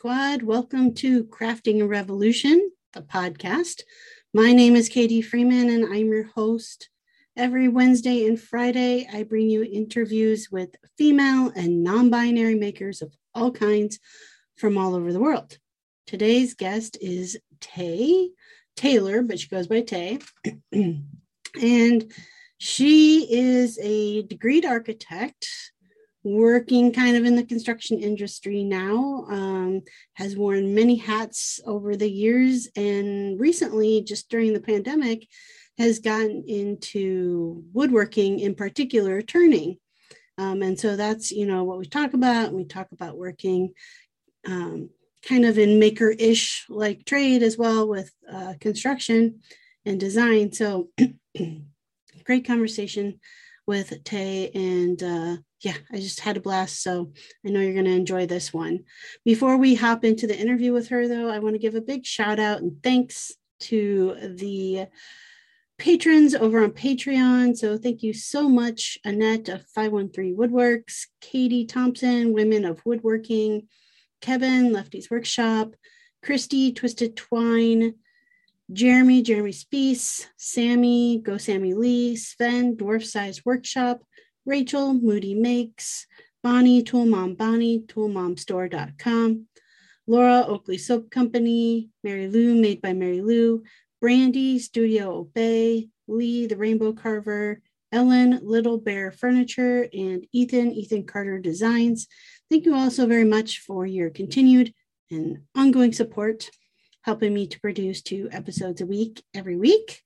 Squad. Welcome to Crafting a Revolution, the podcast. My name is Katie Freeman, and I'm your host. Every Wednesday and Friday, I bring you interviews with female and non binary makers of all kinds from all over the world. Today's guest is Tay Taylor, but she goes by Tay. and she is a degreed architect working kind of in the construction industry now, um, has worn many hats over the years, and recently, just during the pandemic, has gotten into woodworking, in particular, turning. Um, and so that's you know what we talk about. We talk about working um, kind of in maker-ish like trade as well with uh, construction and design. So great conversation with Tay and uh, yeah, I just had a blast. So I know you're going to enjoy this one. Before we hop into the interview with her, though, I want to give a big shout out and thanks to the patrons over on Patreon. So thank you so much, Annette of 513 Woodworks, Katie Thompson, Women of Woodworking, Kevin, Lefty's Workshop, Christy, Twisted Twine, Jeremy, Jeremy Spees, Sammy, Go Sammy Lee, Sven, Dwarf Size Workshop, Rachel, Moody Makes, Bonnie, Tool Mom Bonnie, toolmomstore.com, Laura, Oakley Soap Company, Mary Lou, Made by Mary Lou, Brandy, Studio Obey, Lee, The Rainbow Carver, Ellen, Little Bear Furniture, and Ethan, Ethan Carter Designs. Thank you all so very much for your continued and ongoing support helping me to produce two episodes a week every week.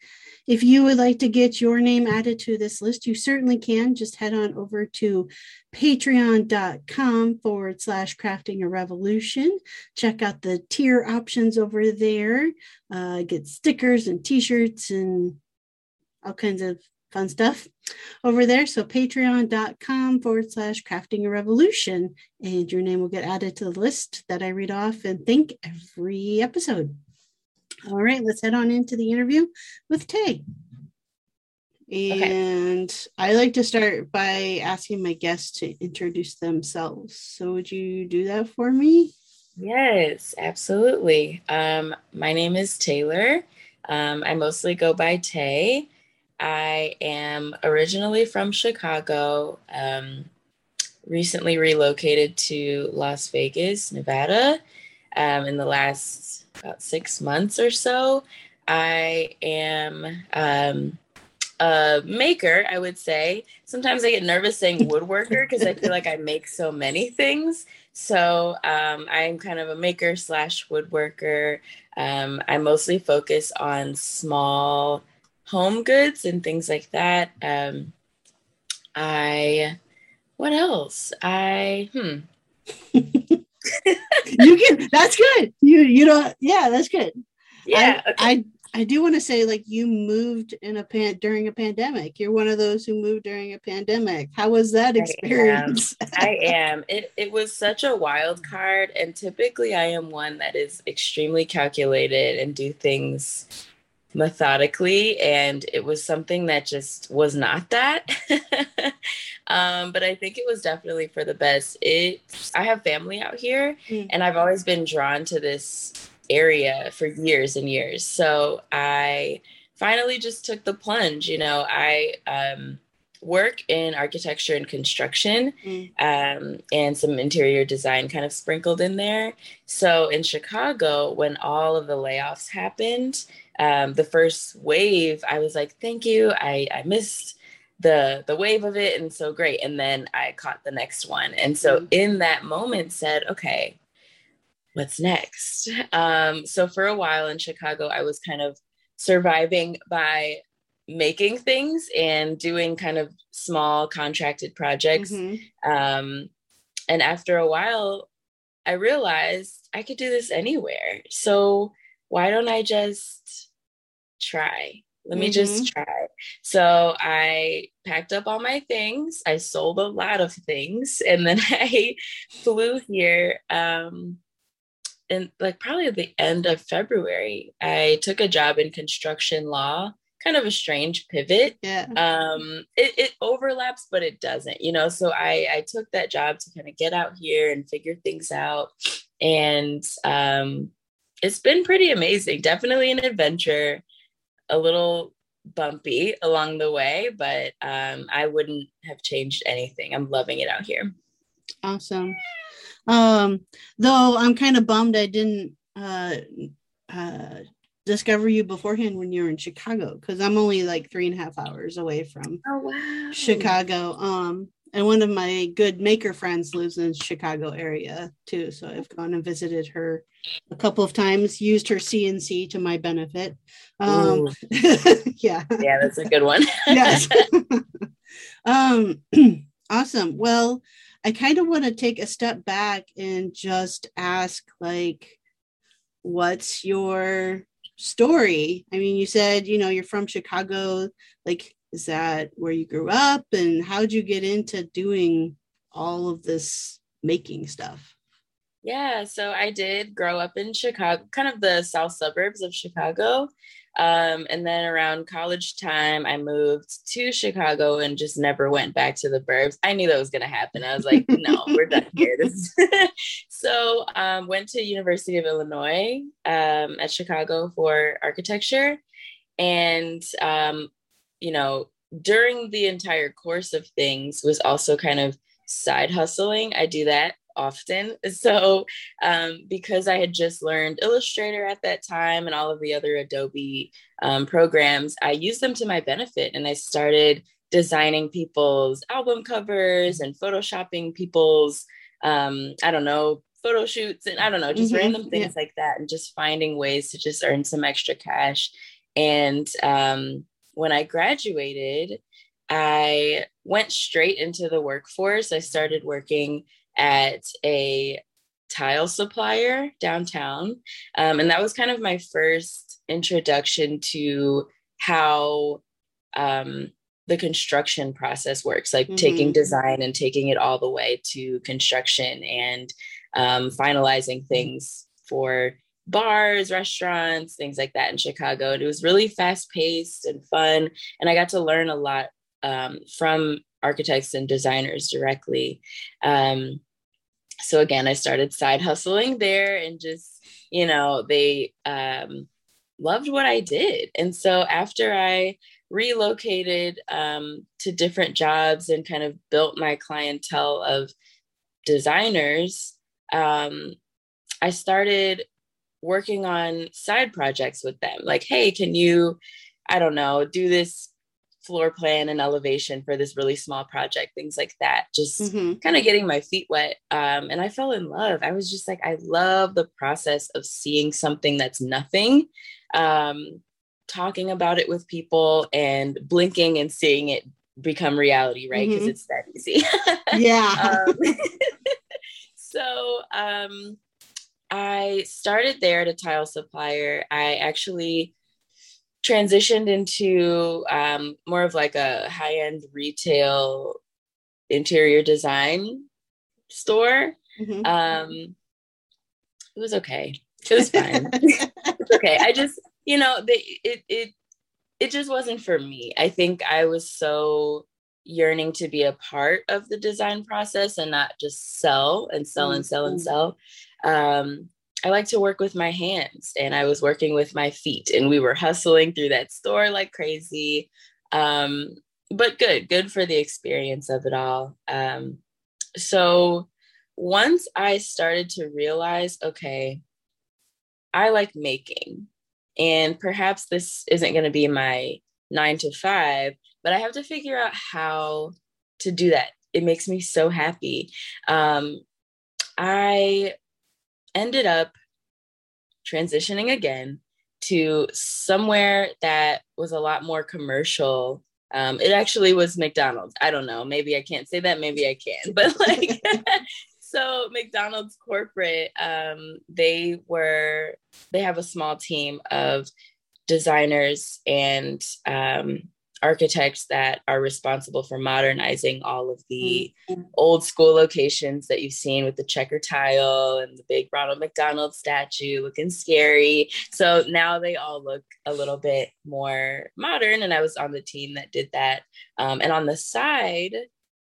If you would like to get your name added to this list, you certainly can. Just head on over to patreon.com forward slash crafting a revolution. Check out the tier options over there. Uh, get stickers and t shirts and all kinds of fun stuff over there. So patreon.com forward slash crafting a revolution, and your name will get added to the list that I read off and thank every episode. All right, let's head on into the interview with Tay. And okay. I like to start by asking my guests to introduce themselves. So would you do that for me? Yes, absolutely. Um, my name is Taylor. Um, I mostly go by Tay. I am originally from Chicago, um, recently relocated to Las Vegas, Nevada, um, in the last about six months or so. I am um, a maker, I would say. Sometimes I get nervous saying woodworker because I feel like I make so many things. So um, I'm kind of a maker slash woodworker. Um, I mostly focus on small home goods and things like that. Um, I, what else? I, hmm. you can, that's good. You, you know, yeah, that's good. Yeah. I, okay. I, I do want to say, like, you moved in a pan during a pandemic. You're one of those who moved during a pandemic. How was that experience? I am. I am. It it was such a wild card, and typically I am one that is extremely calculated and do things methodically and it was something that just was not that. Um, but i think it was definitely for the best. It i have family out here mm. and i've always been drawn to this area for years and years. So i finally just took the plunge you know i um, work in architecture and construction mm. um, and some interior design kind of sprinkled in there so in chicago when all of the layoffs happened um, the first wave, I was like, thank you. I, I missed the the wave of it and so great. And then I caught the next one. And so mm-hmm. in that moment said, okay, what's next? Um, so for a while in Chicago, I was kind of surviving by making things and doing kind of small contracted projects. Mm-hmm. Um, and after a while, I realized I could do this anywhere. So why don't I just try? Let me mm-hmm. just try. So I packed up all my things. I sold a lot of things. And then I flew here um, in like probably at the end of February. I took a job in construction law, kind of a strange pivot. Yeah. Um, it, it overlaps, but it doesn't, you know. So I, I took that job to kind of get out here and figure things out And um, it's been pretty amazing. Definitely an adventure, a little bumpy along the way, but um, I wouldn't have changed anything. I'm loving it out here. Awesome. Um, though I'm kind of bummed I didn't uh, uh, discover you beforehand when you were in Chicago because I'm only like three and a half hours away from oh, wow. Chicago. Um, and one of my good maker friends lives in Chicago area too, so I've gone and visited her a couple of times. Used her CNC to my benefit. Um, yeah, yeah, that's a good one. yes. um, awesome. Well, I kind of want to take a step back and just ask, like, what's your story? I mean, you said you know you're from Chicago. Like, is that where you grew up and how'd you get into doing all of this making stuff yeah so i did grow up in chicago kind of the south suburbs of chicago um, and then around college time i moved to chicago and just never went back to the burbs. I knew that was going to happen. I was like no we're done here. So um, went to university of illinois um, at chicago for architecture. And um, you know, during the entire course of things was also kind of side hustling. I do that often. So, um, because I had just learned Illustrator at that time and all of the other Adobe um, programs, I used them to my benefit and I started designing people's album covers and photoshopping people's, um, I don't know, photo shoots and I don't know, just mm-hmm. random things yeah. like that and just finding ways to just earn some extra cash. And um, when I graduated, I went straight into the workforce. I started working at a tile supplier downtown. Um, and that was kind of my first introduction to how um, the construction process works like mm-hmm. taking design and taking it all the way to construction and um, finalizing things for bars, restaurants, things like that in Chicago. And it was really fast paced and fun. And I got to learn a lot um, from architects and designers directly. Um, so again, I started side hustling there and just, you know, they um, loved what I did. And so after I relocated um, to different jobs and kind of built my clientele of designers, um, I started working on side projects with them. Like, hey, can you, I don't know, do this floor plan and elevation for this really small project, things like that. Just mm-hmm. kind of getting my feet wet. Um, and I fell in love. I was just like, I love the process of seeing something that's nothing, um, talking about it with people and blinking and seeing it become reality, right? Because mm-hmm. it's that easy. yeah. um, so, um, I started there at a tile supplier. I actually transitioned into um, more of like a high end retail interior design store. Mm-hmm. Um, it was okay. It was fine. it's okay. I just, you know, they, it it it just wasn't for me. I think I was so yearning to be a part of the design process and not just sell and sell and sell and mm-hmm. sell um, I like to work with my hands, and I was working with my feet, and we were hustling through that store like crazy. Um, but good, good for the experience of it all. Um, so once I started to realize, okay, I like making, and perhaps this isn't going to be my nine to five, but I have to figure out how to do that. It makes me so happy. Um, I ended up transitioning again to somewhere that was a lot more commercial. Um, it actually was McDonald's. I don't know. Maybe I can't say that. Maybe I can. But like, so McDonald's corporate, um, they were, they have a small team of designers and um, architects that are responsible for modernizing all of the mm-hmm. old school locations that you've seen with the checker tile and the big Ronald McDonald statue looking scary. So now they all look a little bit more modern. And I was on the team that did that. Um, and on the side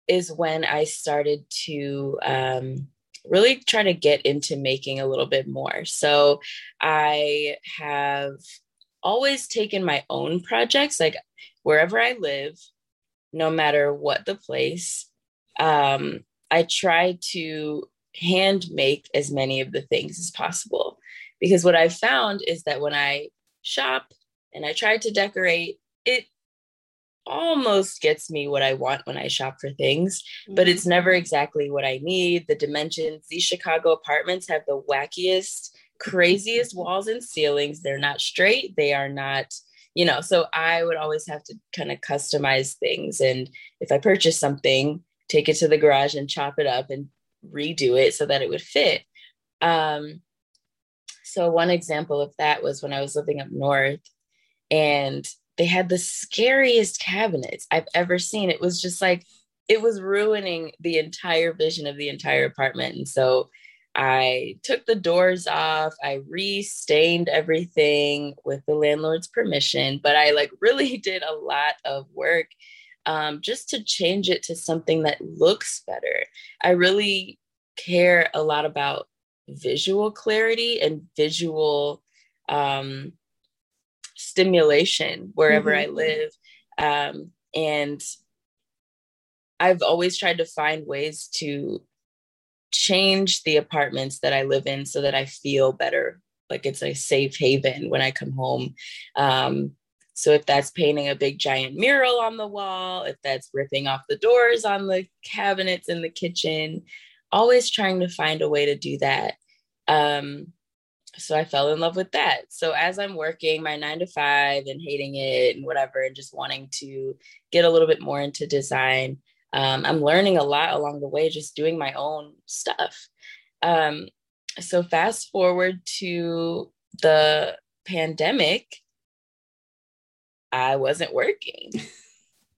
is when I started to um, really try to get into making a little bit more. So I have always taken my own projects, like wherever I live, no matter what the place. Um, I try to hand make as many of the things as possible because what I've found is that when I shop and I try to decorate, it almost gets me what I want when I shop for things, mm-hmm. but it's never exactly what I need. The dimensions, these Chicago apartments have the wackiest, craziest walls and ceilings. They're not straight, they are not, you know, so I would always have to kind of customize things. And if I purchase something, take it to the garage and chop it up and redo it so that it would fit. Um, so one example of that was when I was living up north and they had the scariest cabinets I've ever seen. It was just like it was ruining the entire vision of the entire apartment. And so I took the doors off, I re-stained everything with the landlord's permission, but I like really did a lot of work um, just to change it to something that looks better. I really care a lot about visual clarity and visual um, stimulation wherever mm-hmm. I live. Um, and I've always tried to find ways to change the apartments that I live in so that I feel better, like it's a safe haven when I come home. Um, so if that's painting a big giant mural on the wall, if that's ripping off the doors on the cabinets in the kitchen, always trying to find a way to do that. Um, so I fell in love with that. So as I'm working my nine to five and hating it and whatever, and just wanting to get a little bit more into design, um, I'm learning a lot along the way, just doing my own stuff. Um, so fast forward to the pandemic, I wasn't working.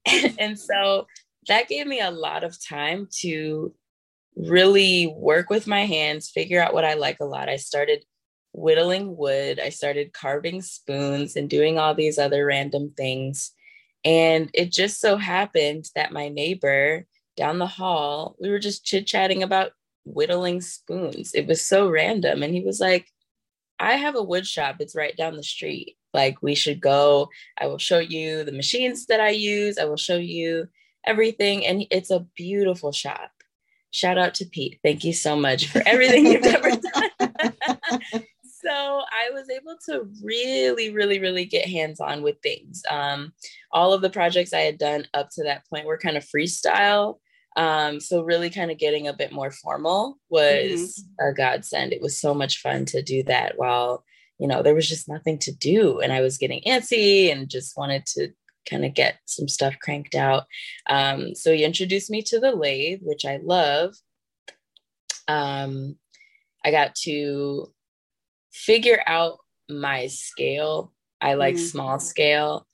and so that gave me a lot of time to really work with my hands, figure out what I like a lot. I started whittling wood, I started carving spoons and doing all these other random things. And it just so happened that my neighbor down the hall, we were just chit chatting about whittling spoons. It was so random. And he was like, I have a wood shop, it's right down the street. Like, we should go. I will show you the machines that I use, I will show you everything. And it's a beautiful shop. Shout out to Pete. Thank you so much for everything you've ever done. so I was able to really, really, really get hands on with things. Um, all of the projects I had done up to that point were kind of freestyle. Um, so really kind of getting a bit more formal was mm-hmm. a godsend. It was so much fun to do that while, you know, there was just nothing to do and I was getting antsy and just wanted to kind of get some stuff cranked out. Um, so he introduced me to the lathe, which I love. Um, I got to figure out my scale. I like mm-hmm. small scale.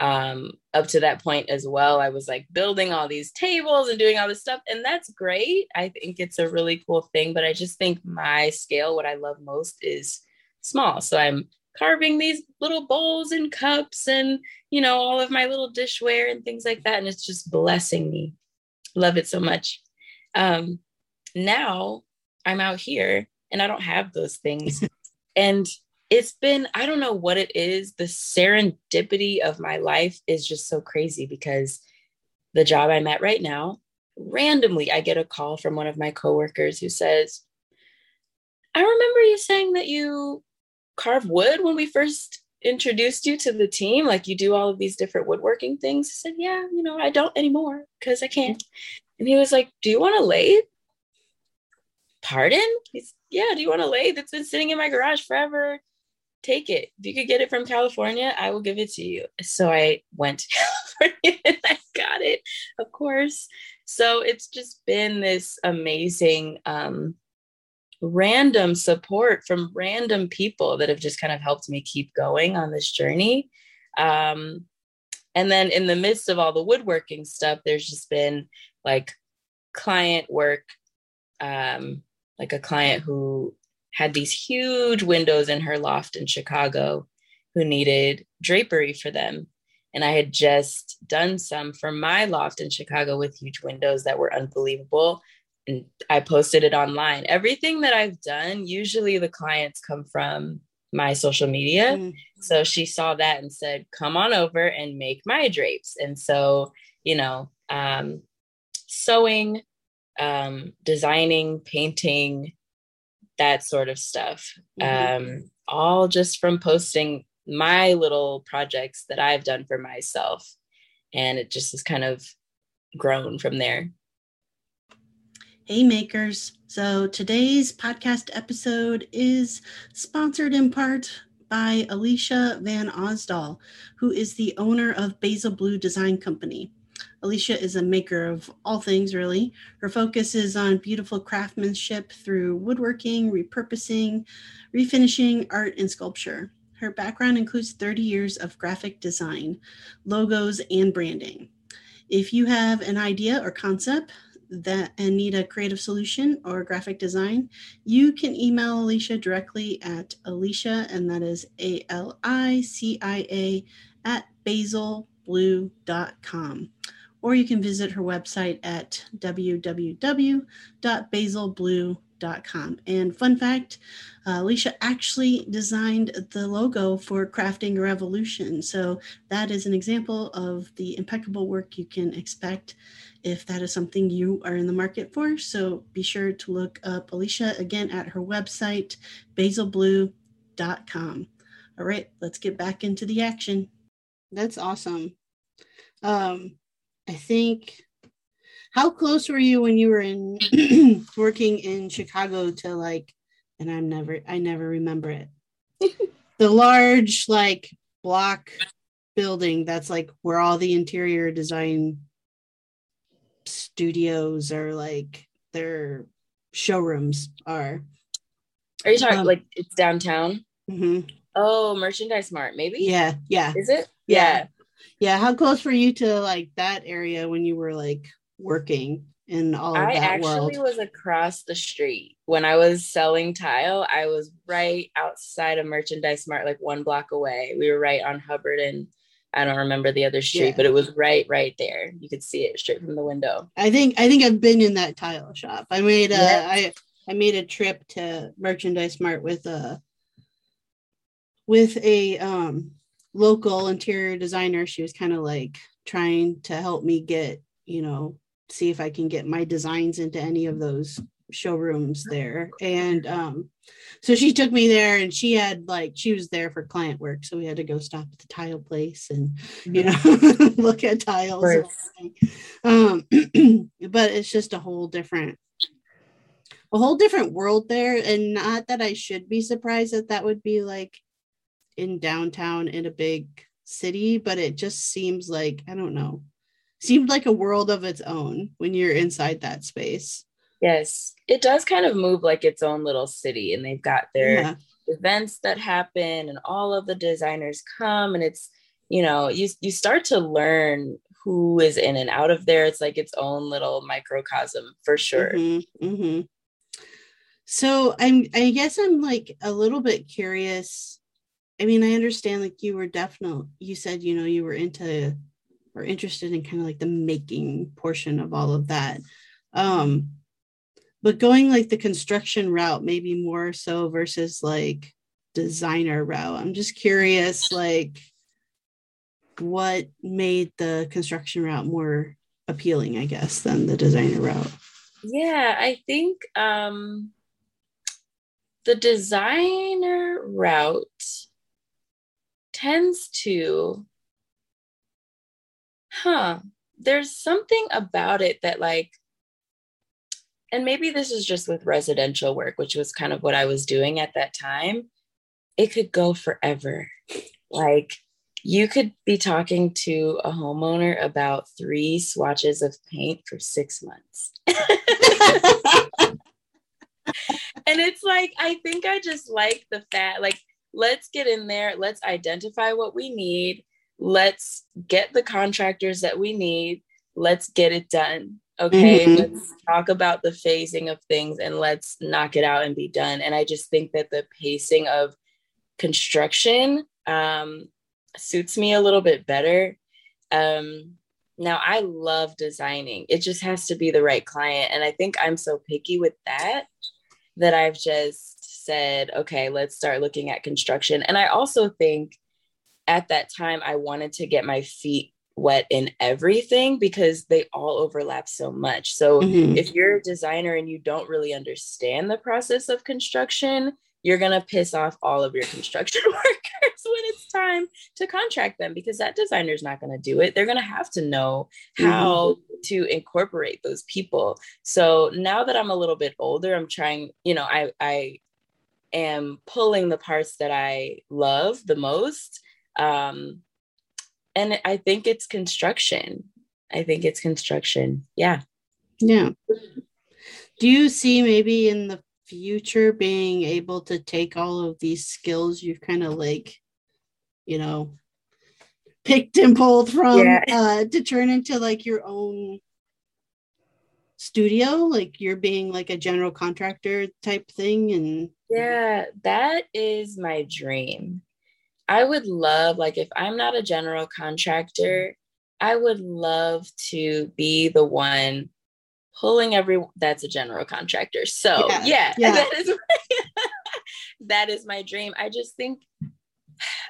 Um, up to that point as well, I was like building all these tables and doing all this stuff, and that's great. I think it's a really cool thing, but I just think my scale, what I love most is small. So I'm carving these little bowls and cups and you know all of my little dishware and things like that and it's just blessing me love it so much um now i'm out here and i don't have those things and it's been i don't know what it is the serendipity of my life is just so crazy because the job i'm at right now randomly i get a call from one of my coworkers who says i remember you saying that you carve wood when we first introduced you to the team? Like you do all of these different woodworking things? I said, Yeah, you know, I don't anymore because I can't. And he was like, Do you want a lathe? Pardon? He's, yeah, do you want a lathe? that's been sitting in my garage forever. Take it. If you could get it from California, I will give it to you. So I went to California and I got it, of course. So it's just been this amazing um, random support from random people that have just kind of helped me keep going on this journey. Um, and then in the midst of all the woodworking stuff, there's just been like client work, um, like a client who had these huge windows in her loft in Chicago who needed drapery for them. And I had just done some for my loft in Chicago with huge windows that were unbelievable and I posted it online. Everything that I've done, usually the clients come from my social media. Mm. So she saw that and said, "Come on over and make my drapes." And so, you know, um, sewing, um, designing, painting, that sort of stuff. Mm-hmm. Um, all just from posting my little projects that I've done for myself. And it just has kind of grown from there. Hey, makers. So today's podcast episode is sponsored in part by Alicia Van Osdal, who is the owner of Basil Blue Design Company. Alicia is a maker of all things, really. Her focus is on beautiful craftsmanship through woodworking, repurposing, refinishing, art, and sculpture. Her background includes 30 years of graphic design, logos, and branding. If you have an idea or concept that and need a creative solution or graphic design, you can email Alicia directly at Alicia, and that is A L I C I A at basilblue.com. Or you can visit her website at www.basilblue.com and fun fact, uh, Alicia actually designed the logo for Crafting Revolution. So that is an example of the impeccable work you can expect if that is something you are in the market for. So be sure to look up Alicia again at her website, basilblue.com. All right, let's get back into the action. That's awesome. Um, I think how close were you when you were in working in Chicago to like, and I'm never, I never remember it. the large like block building that's like where all the interior design studios are like their showrooms are. Are you talking um, like it's downtown? Mm-hmm. Oh, Merchandise Mart, maybe? Yeah, yeah. Is it? Yeah. yeah. Yeah how close were you to like that area when you were like working in all I actually was across the street when I was selling tile. I was right outside of Merchandise Mart, like one block away. We were right on Hubbard and I don't remember the other street, yeah. but it was right, right there. You could see it straight from the window. I think I think I've been in that tile shop. I made a yeah. I I made a trip to Merchandise Mart with a with a um local interior designer. She was kind of like trying to help me get, you know, see if I can get my designs into any of those showrooms there. And um, so she took me there and she had like, she was there for client work. So we had to go stop at the tile place and, you mm-hmm. know, look at tiles. Um, but it's just a whole different, a whole different world there. And not that I should be surprised that that would be like in downtown in a big city, but it just seems like, I don't know seemed like a world of its own when you're inside that space. Yes, it does kind of move like its own little city, and they've got their yeah. events that happen, and all of the designers come, and it's you know you you start to learn who is in and out of there. It's like its own little microcosm for sure. Mm-hmm, mm-hmm. So I'm I guess I'm like a little bit curious. I mean, I understand like you were definitely you said you know you were into or interested in kind of like the making portion of all of that. Um, but going like the construction route, maybe more so versus like designer route. I'm just curious, like, what made the construction route more appealing, I guess, than the designer route? Yeah, I think um, the designer route tends to huh, there's something about it that, like, and maybe this is just with residential work, which was kind of what I was doing at that time. It could go forever. Like, you could be talking to a homeowner about three swatches of paint for six months. and it's like, I think I just like the fact, like, let's get in there, let's identify what we need, let's get the contractors that we need. Let's get it done. Okay. Mm-hmm. Let's talk about the phasing of things and let's knock it out and be done. And I just think that the pacing of construction um, suits me a little bit better. Um, now I love designing. It just has to be the right client. And I think I'm so picky with that that I've just said, okay, let's start looking at construction. And I also think at that time I wanted to get my feet wet in everything because they all overlap so much. So mm-hmm. if you're a designer and you don't really understand the process of construction, you're going to piss off all of your construction workers when it's time to contract them because that designer's not going to do it. They're going to have to know how mm-hmm. to incorporate those people. So now that I'm a little bit older, I'm trying, you know, I, I am pulling the parts that I love the most. Um, and I think it's construction. I think it's construction. Yeah. Yeah. Do you see maybe in the future being able to take all of these skills you've kind of like you know picked and pulled from yeah. uh to turn into like your own studio like you're being like a general contractor type thing and yeah that is my dream i would love like if i'm not a general contractor i would love to be the one pulling every that's a general contractor. So yeah, yeah, yeah. that is that is my dream. I just think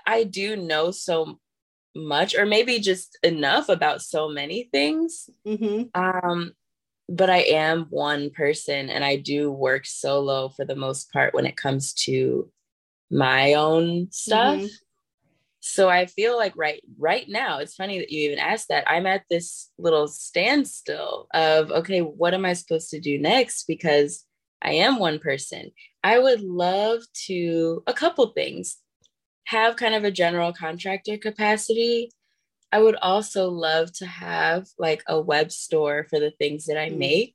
I do know so much, or maybe just enough about so many things. Mm-hmm. Um, but I am one person, and I do work solo for the most part when it comes to my own stuff. Mm-hmm. So i feel like right right now it's funny that you even asked that. I'm at this little standstill of okay what am i supposed to do next? Because i am one person. I would love to a couple things have kind of a general contractor capacity i would also love to have like a web store for the things that i mm. make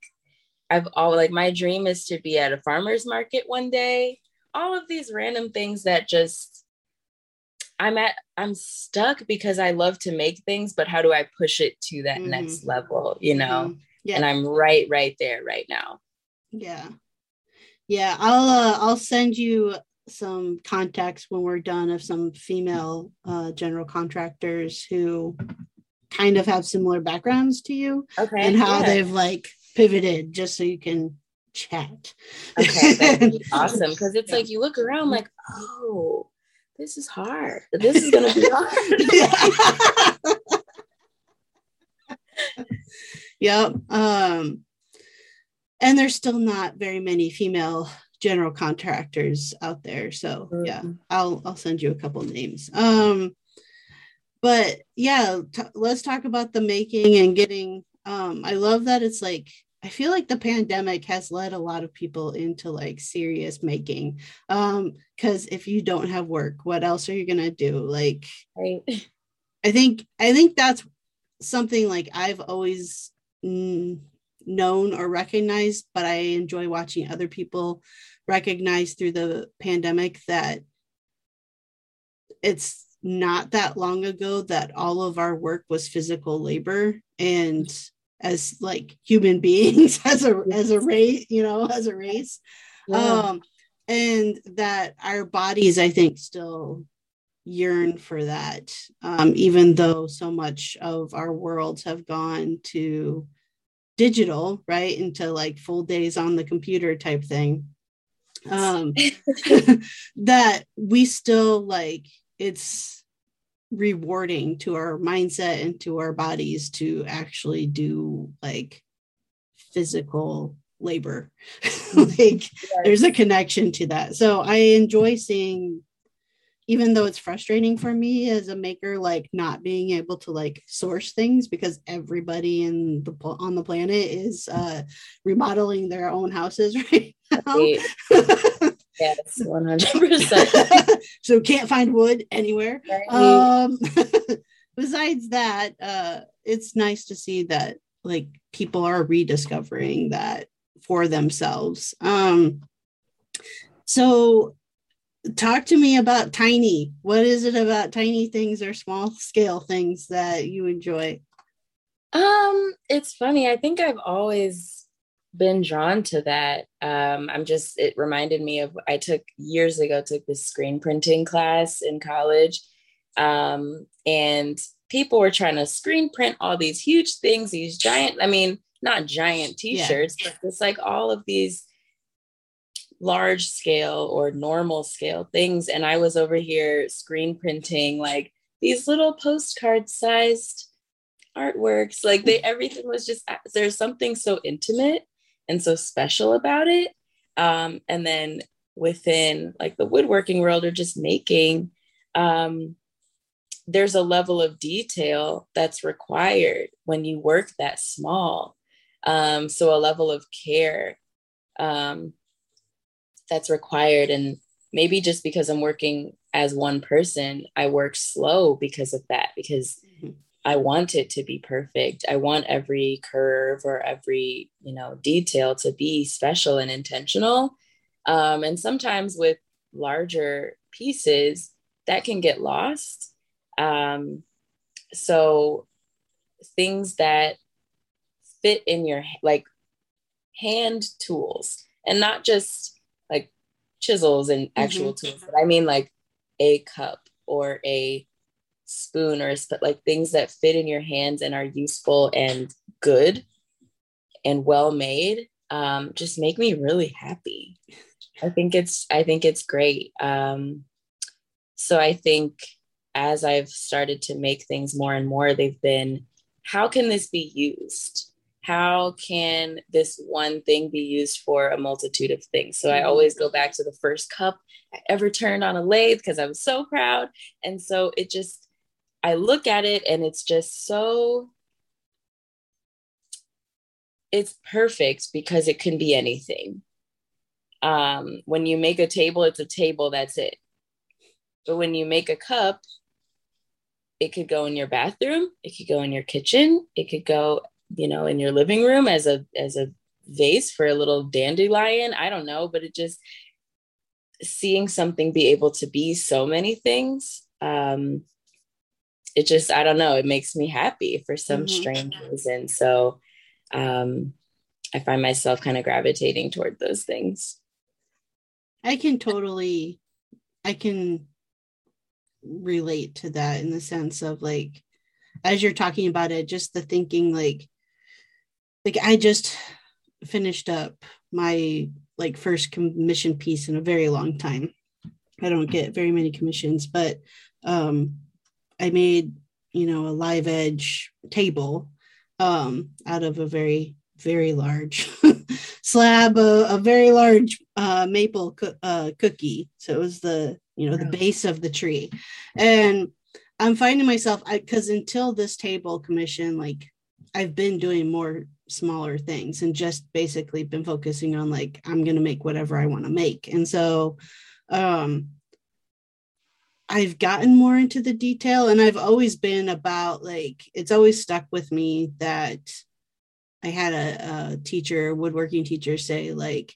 i've all like my dream is to be at a farmers market one day all of these random things that just I'm at I'm stuck because I love to make things, but how do I push it to that mm-hmm. next level, you know? Mm-hmm. Yeah. And I'm right right there right now. Yeah. Yeah, I'll uh, I'll send you some contacts when we're done of some female uh, general contractors who kind of have similar backgrounds to you okay, and how yeah. they've like pivoted just so you can chat. Okay, that'd be awesome because it's yeah. like you look around like, oh, this is hard. This is going to be hard. yep. Um, and there's still not very many female general contractors out there. So mm-hmm. yeah, I'll I'll send you a couple names. Um, but yeah, t- let's talk about the making and getting. Um, I love that it's like I feel like the pandemic has led a lot of people into like serious making. Um, because if you don't have work, what else are you gonna do? Like, right. I think I think that's something like I've always mm, known or recognized, but I enjoy watching other people recognize through the pandemic that it's not that long ago that all of our work was physical labor and as like human beings as a as a race you know as a race yeah. um and that our bodies i think still yearn for that um even though so much of our worlds have gone to digital right into like full days on the computer type thing. Um that we still like it's rewarding to our mindset and to our bodies to actually do like physical labor. Like yes. there's a connection to that. So i enjoy seeing even though it's frustrating for me as a maker like not being able to like source things because everybody in the on the planet is uh remodeling their own houses right now Yes, 100%. so can't find wood anywhere. Um, besides that, uh, it's nice to see that like people are rediscovering that for themselves. Um, so talk to me about tiny. What is it about tiny things or small scale things that you enjoy? Um, it's funny. I think I've always been drawn to that. Um, I'm just, it reminded me of, I took years ago, took this screen printing class in college. Um, and people were trying to screen print all these huge things, these giant, I mean, not giant t-shirts, yeah. but it's like all of these large scale or normal scale things. And I was over here screen printing like these little postcard sized artworks. Like they everything was just there's something so intimate and so special about it. Um, and then within like the woodworking world or just making, um, there's a level of detail that's required when you work that small. Um, so a level of care um, that's required. And maybe just because I'm working as one person, I work slow because of that, because mm-hmm. I want it to be perfect. I want every curve or every, you know, detail to be special and intentional. Um, and sometimes with larger pieces, that can get lost. Um, so things that fit in your like hand tools and not just like chisels and actual mm-hmm. tools, but I mean like a cup or a spoon or like things that fit in your hands and are useful and good and well made um, just make me really happy. I think it's I think it's great. Um, so I think as I've started to make things more and more, they've been how can this be used? How can this one thing be used for a multitude of things? So I mm-hmm. always go back to the first cup I ever turned on a lathe because I was so proud. And so it just I look at it and it's just so it's perfect because it can be anything. Um, when you make a table, it's a table, that's it. But when you make a cup, it could go in your bathroom, it could go in your kitchen, it could go, you know, in your living room as a as a vase for a little dandelion. I don't know, but it just seeing something be able to be so many things um, it just i don't know it makes me happy for some mm-hmm. strange reason so um i find myself kind of gravitating toward those things i can totally i can relate to that in the sense of like as you're talking about it just the thinking like like i just finished up my like first commission piece in a very long time i don't get very many commissions but um I made, you know, a live edge table um, out of a very, very large slab, a, a, very large uh, maple co- uh, cookie. So it was the, you know, the base of the tree. And I'm finding myself, because until this table commission, like I've been doing more smaller things and just basically been focusing on like, I'm to make whatever I want to make. And so, um, I've gotten more into the detail and I've always been about like it's always stuck with me that I had a, a teacher, woodworking teacher say like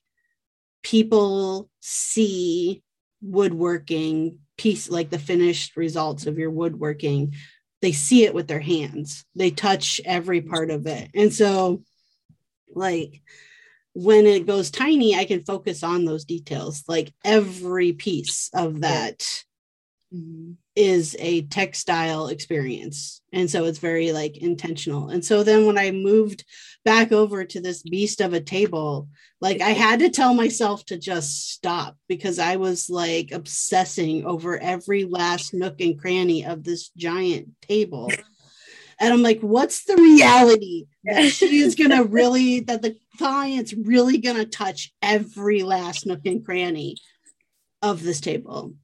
people see woodworking piece like the finished results of your woodworking they see it with their hands. They touch every part of it. And so like when it goes tiny i can focus on those details like every piece of that mm-hmm. Is a textile experience. And so it's very like intentional. And so then when I moved back over to this beast of a table, like I had to tell myself to just stop because I was like obsessing over every last nook and cranny of this giant table. And I'm like, what's the reality that she is going to really, that the client's really going to touch every last nook and cranny of this table?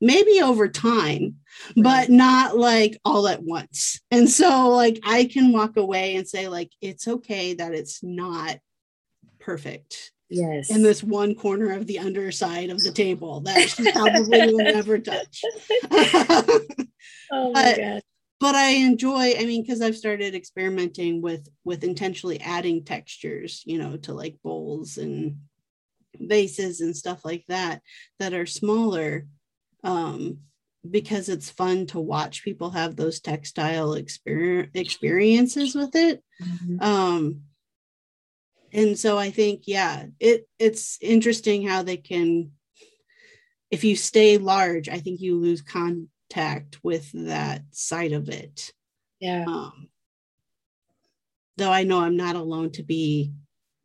Maybe over time but not like all at once. And so like i can walk away and say like it's okay that it's not perfect yes. in this one corner of the underside of the table that she probably will never touch. Oh my god but i enjoy i mean because i've started experimenting with with intentionally adding textures you know to like bowls and vases and stuff like that that are smaller um, because it's fun to watch people have those textile exper- experiences with it. Mm-hmm. Um, and so I think, yeah, it it's interesting how they can, if you stay large, I think you lose contact with that side of it. Yeah. Um, though I know I'm not alone to be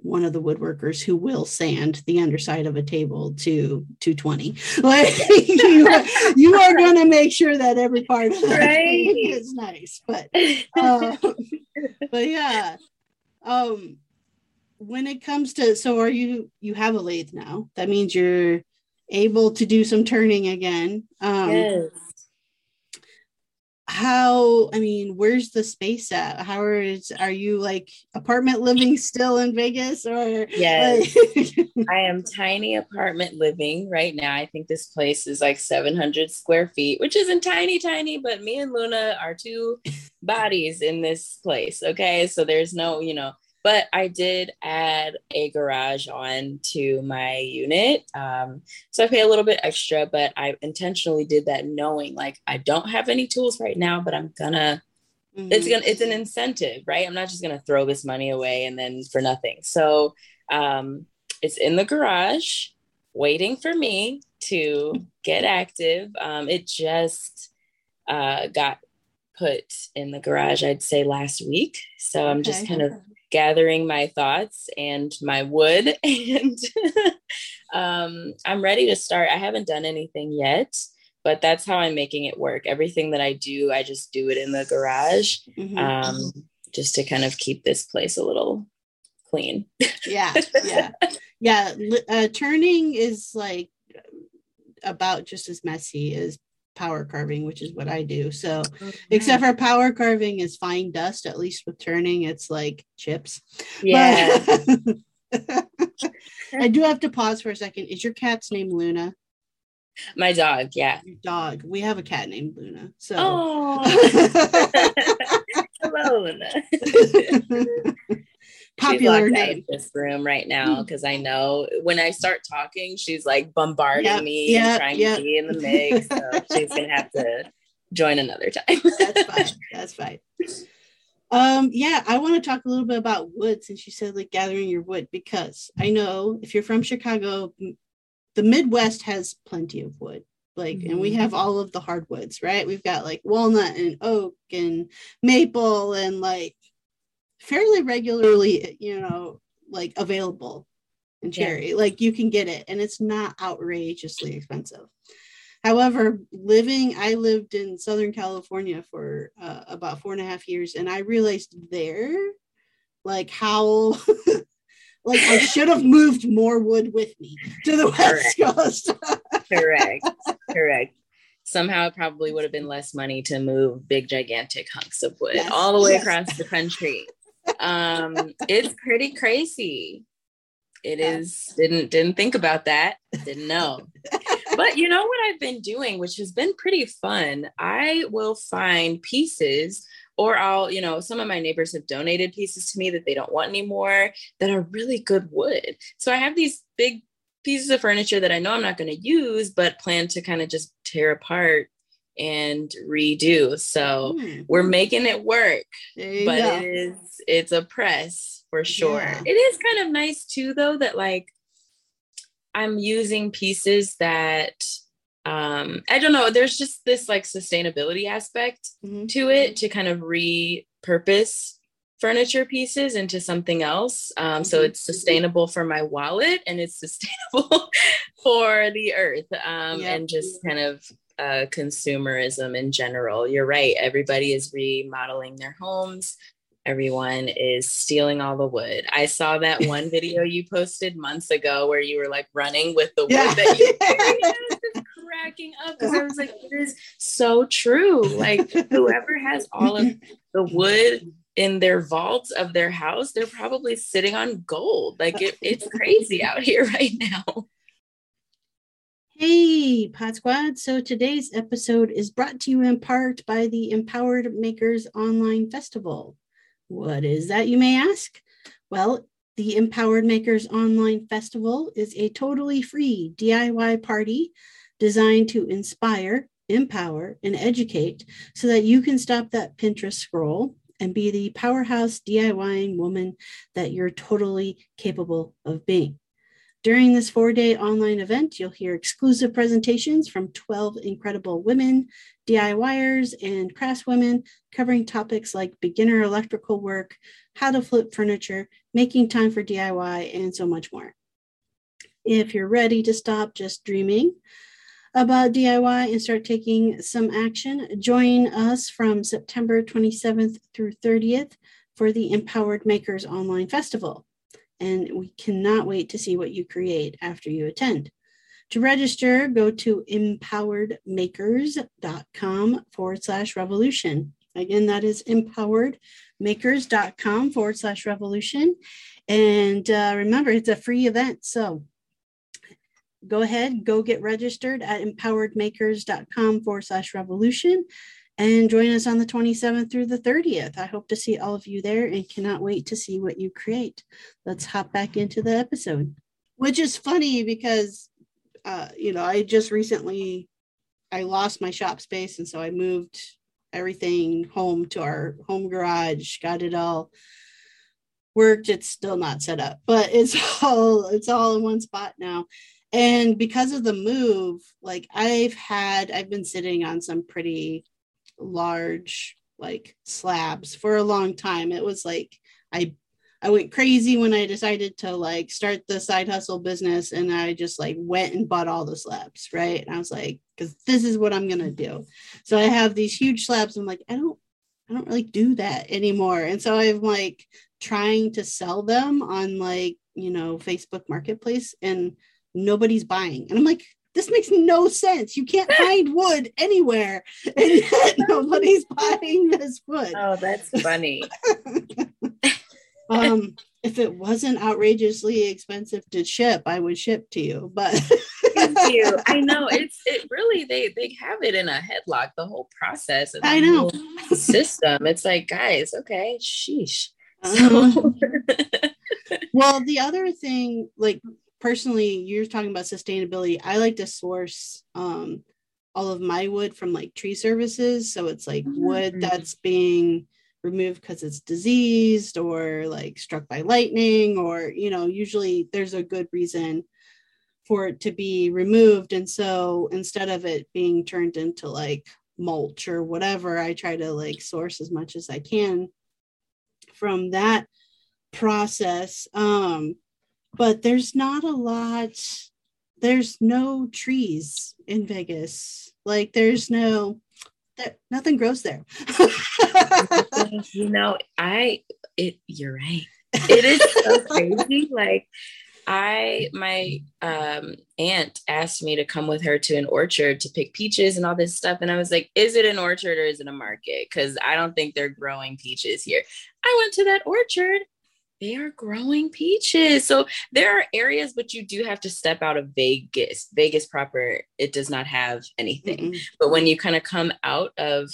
one of the woodworkers who will sand the underside of a table to 220 like you are, you are going to make sure that every part of right. is nice but uh, but yeah um when it comes to so are you you have a lathe now. That means you're able to do some turning again um yes how i mean where's the space at? How is are you like apartment living still in vegas or? Yes. Like... i am tiny apartment living right now. I think this place is like 700 square feet which isn't tiny tiny but me and luna are two bodies in this place okay? So there's no you know but I did add a garage on to my unit. Um, so I pay a little bit extra, but I intentionally did that knowing like I don't have any tools right now, but I'm gonna mm-hmm. it's gonna it's an incentive, right? I'm not just gonna throw this money away and then for nothing. So um, it's in the garage waiting for me to get active. Um, it just uh, got put in the garage, I'd say last week. So I'm just kind of gathering my thoughts and my wood. And um, i'm ready to start. I haven't done anything yet but that's how i'm making it work. Everything that i do i just do it in the garage mm-hmm. um, just to kind of keep this place a little clean. Yeah yeah. Yeah uh, turning is like about just as messy as power carving, which is what I do. So, okay. except for power carving is fine dust, at least with turning, it's like chips. Yeah. I do have to pause for a second. Is your cat's name Luna? My dog, yeah. Your dog. We have a cat named Luna. So Oh Hello, Luna popular name. this room right now because hmm. I know when I start talking, she's like bombarding yep, me yep, and trying yep. to be in the mix. So she's gonna have to join another time. That's fine. That's fine. Um, yeah, I want to talk a little bit about wood since you said like gathering your wood because I know if you're from Chicago, the Midwest has plenty of wood. Like, mm-hmm. and we mm-hmm. have all of the hardwoods, right? We've got like walnut and oak and maple and like fairly regularly, you know, like available in cherry. Yeah. Like you can get it and it's not outrageously expensive. However, living, I lived in Southern California for uh, about four and a half years, and I realized there, like how, like I should have moved more wood with me to the West Correct. Coast. correct, correct. Somehow, it probably would have been less money to move big, gigantic hunks of wood yes, all the way yes. across the country um, it's pretty crazy. It yeah. is didn't didn't think about that. Didn't know. but you know what I've been doing, which has been pretty fun. I will find pieces or I'll, you know, some of my neighbors have donated pieces to me that they don't want anymore that are really good wood. So I have these big pieces of furniture that I know I'm not going to use, but plan to kind of just tear apart and redo. So mm. we're making it work, but go. it is it's a press for sure. Yeah. It is kind of nice too, though, that like I'm using pieces that um I don't know, there's just this like sustainability aspect mm-hmm. to it to kind of repurpose furniture pieces into something else. Um, mm-hmm. So it's sustainable for my wallet and it's sustainable for the earth um, yep. and just kind of uh, consumerism in general. You're right. Everybody is remodeling their homes. Everyone is stealing all the wood. I saw that one video you posted months ago where you were like running with the wood yeah. that you cracking up because I was like, it is so true. Like whoever has all of the wood in their vaults of their house, they're probably sitting on gold. Like it, it's crazy out here right now. Hey, Pod Squad. So today's episode is brought to you in part by the Empowered Makers Online Festival. What is that, you may ask? Well, the Empowered Makers Online Festival is a totally free DIY party designed to inspire, empower, and educate so that you can stop that Pinterest scroll and be the powerhouse DIYing woman that you're totally capable of being. During this four day online event, you'll hear exclusive presentations from 12 incredible women, DIYers, and craftswomen covering topics like beginner electrical work, how to flip furniture, making time for DIY, and so much more. If you're ready to stop just dreaming, about DIY and start taking some action, join us from September 27th through 30th for the Empowered Makers Online Festival. And we cannot wait to see what you create after you attend. To register, go to empoweredmakers.com forward slash revolution. Again, that is empoweredmakers.com forward slash revolution. And uh, remember, it's a free event. So go ahead, go get registered at empoweredmakers.com forward slash revolution and join us on the 27th through the 30th. I hope to see all of you there and cannot wait to see what you create. Let's hop back into the episode, which is funny because, uh, you know, I just recently, I lost my shop space. And so I moved everything home to our home garage, got it all worked. It's still not set up, but it's all, it's all in one spot now and because of the move like i've had i've been sitting on some pretty large like slabs for a long time. It was like i i went crazy when i decided to like start the side hustle business and i just like went and bought all the slabs right? And i was like because this is what i'm gonna do. So i have these huge slabs i'm like i don't i don't really do that anymore. And so i'm like trying to sell them on like you know facebook marketplace and nobody's buying. And I'm like, this makes no sense. You can't find wood anywhere, and yet nobody's buying this wood. Oh, that's funny. um, if it wasn't outrageously expensive to ship, I would ship to you. But thank you. I know it's it really they they have it in a headlock. The whole process. And I know system. It's like guys, okay, sheesh. Uh-huh. well, the other thing, like personally, you're talking about sustainability. I like to source um, all of my wood from like tree services. So it's like mm-hmm. wood that's being removed because it's diseased or like struck by lightning, or, you know, usually there's a good reason for it to be removed. And so instead of it being turned into like mulch or whatever, I try to like source as much as I can from that process. Um, but there's not a lot there's no trees in vegas. Like there's no there, nothing grows there. You know i it you're right. It is so crazy. Like i my um aunt asked me to come with her to an orchard to pick peaches and all this stuff and i was like is it an orchard or is it a market? Because i don't think they're growing peaches here. I went to that orchard they are growing peaches. So there are areas, but you do have to step out of Vegas. Vegas proper, it does not have anything. Mm-hmm. But when you kind of come out of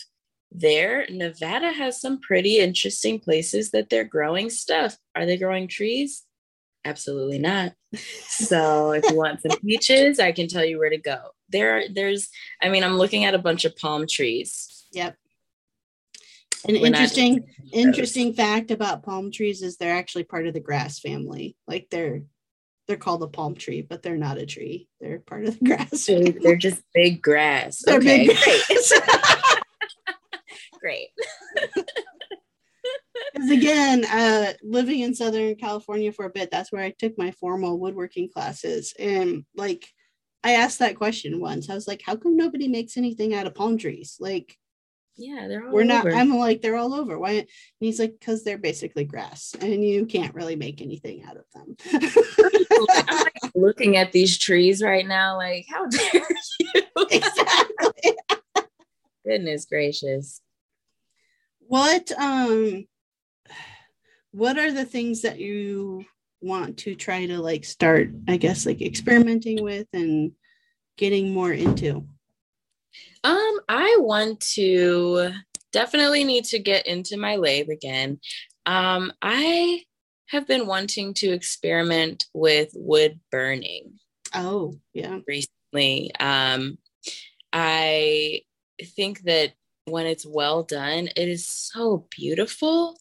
there, Nevada has some pretty interesting places that they're growing stuff. Are they growing trees? Absolutely not. So if you want some peaches, I can tell you where to go. There, there's, I mean, I'm looking at a bunch of palm trees. Yep. An interesting interesting fact about palm trees is they're actually part of the grass family. Like they're they're called a palm tree, but they're not a tree. They're part of the grass. Family. They're just big grass. They're okay, big great. great. Because again, uh, living in Southern California for a bit, that's where I took my formal woodworking classes. And like, I asked that question once. I was like, how come nobody makes anything out of palm trees? Like, yeah, they're all we're not. Over. I'm like they're all over. Why? And he's like, because they're basically grass, and you can't really make anything out of them. I'm like looking at these trees right now, like how dare you? Exactly. Goodness gracious. What um, what are the things that you want to try to like start? I guess like experimenting with and getting more into. Um, I want to definitely need to get into my lathe again. Um, I have been wanting to experiment with wood burning. Oh, yeah. Recently. Um, I think that when it's well done, it is so beautiful.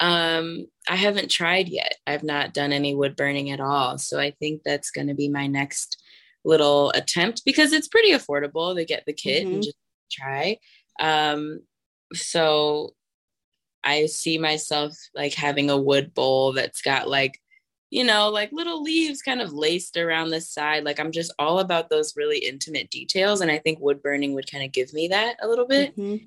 Um, I haven't tried yet. I've not done any wood burning at all. So I think that's going to be my next little attempt because it's pretty affordable to get the kit mm-hmm. and just try. Um, so I see myself like having a wood bowl that's got like, you know, like little leaves kind of laced around the side. Like I'm just all about those really intimate details. And I think wood burning would kind of give me that a little bit. Mm-hmm.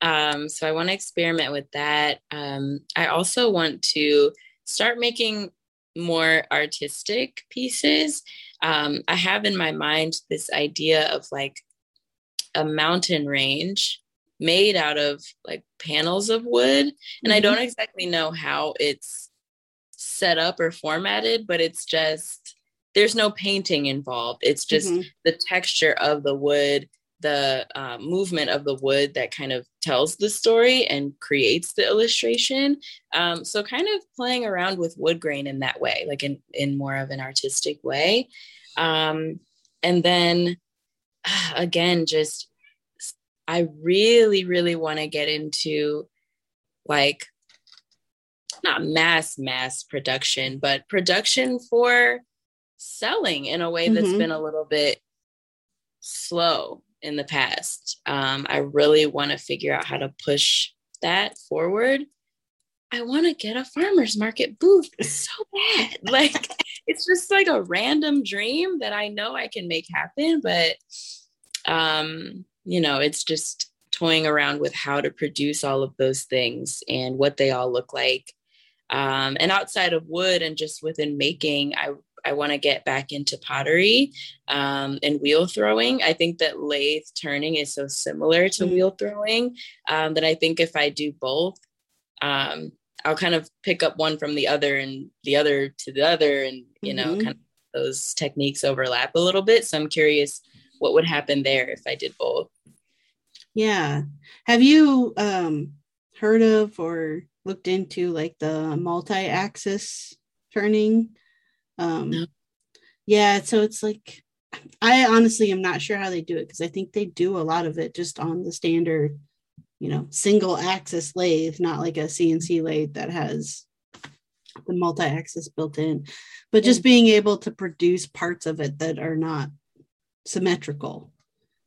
Um, so I want to experiment with that. Um, I also want to start making more artistic pieces. Um, I have in my mind this idea of like a mountain range made out of like panels of wood. And mm-hmm. I don't exactly know how it's set up or formatted, but it's just there's no painting involved. It's just mm-hmm. the texture of the wood the uh, movement of the wood that kind of tells the story and creates the illustration. Um, so kind of playing around with wood grain in that way, like in in more of an artistic way. Um, and then again, just I really, really want to get into like not mass mass production, but production for selling in a way that's mm-hmm. been a little bit slow in the past. Um, I really want to figure out how to push that forward. I want to get a farmer's market booth so bad. like it's just like a random dream that I know I can make happen, but um, you know, it's just toying around with how to produce all of those things and what they all look like. Um, and outside of wood and just within making, I I want to get back into pottery um, and wheel throwing. I think that lathe turning is so similar to mm-hmm. wheel throwing um, that I think if I do both, um, I'll kind of pick up one from the other and the other to the other, and you know, mm-hmm. kind of those techniques overlap a little bit. So I'm curious what would happen there if I did both. Yeah. Have you um, heard of or looked into like the multi-axis turning? Um, no. Yeah, so it's like I honestly am not sure how they do it because I think they do a lot of it just on the standard, you know, single axis lathe, not like a CNC lathe that has the multi axis built in, but just being able to produce parts of it that are not symmetrical.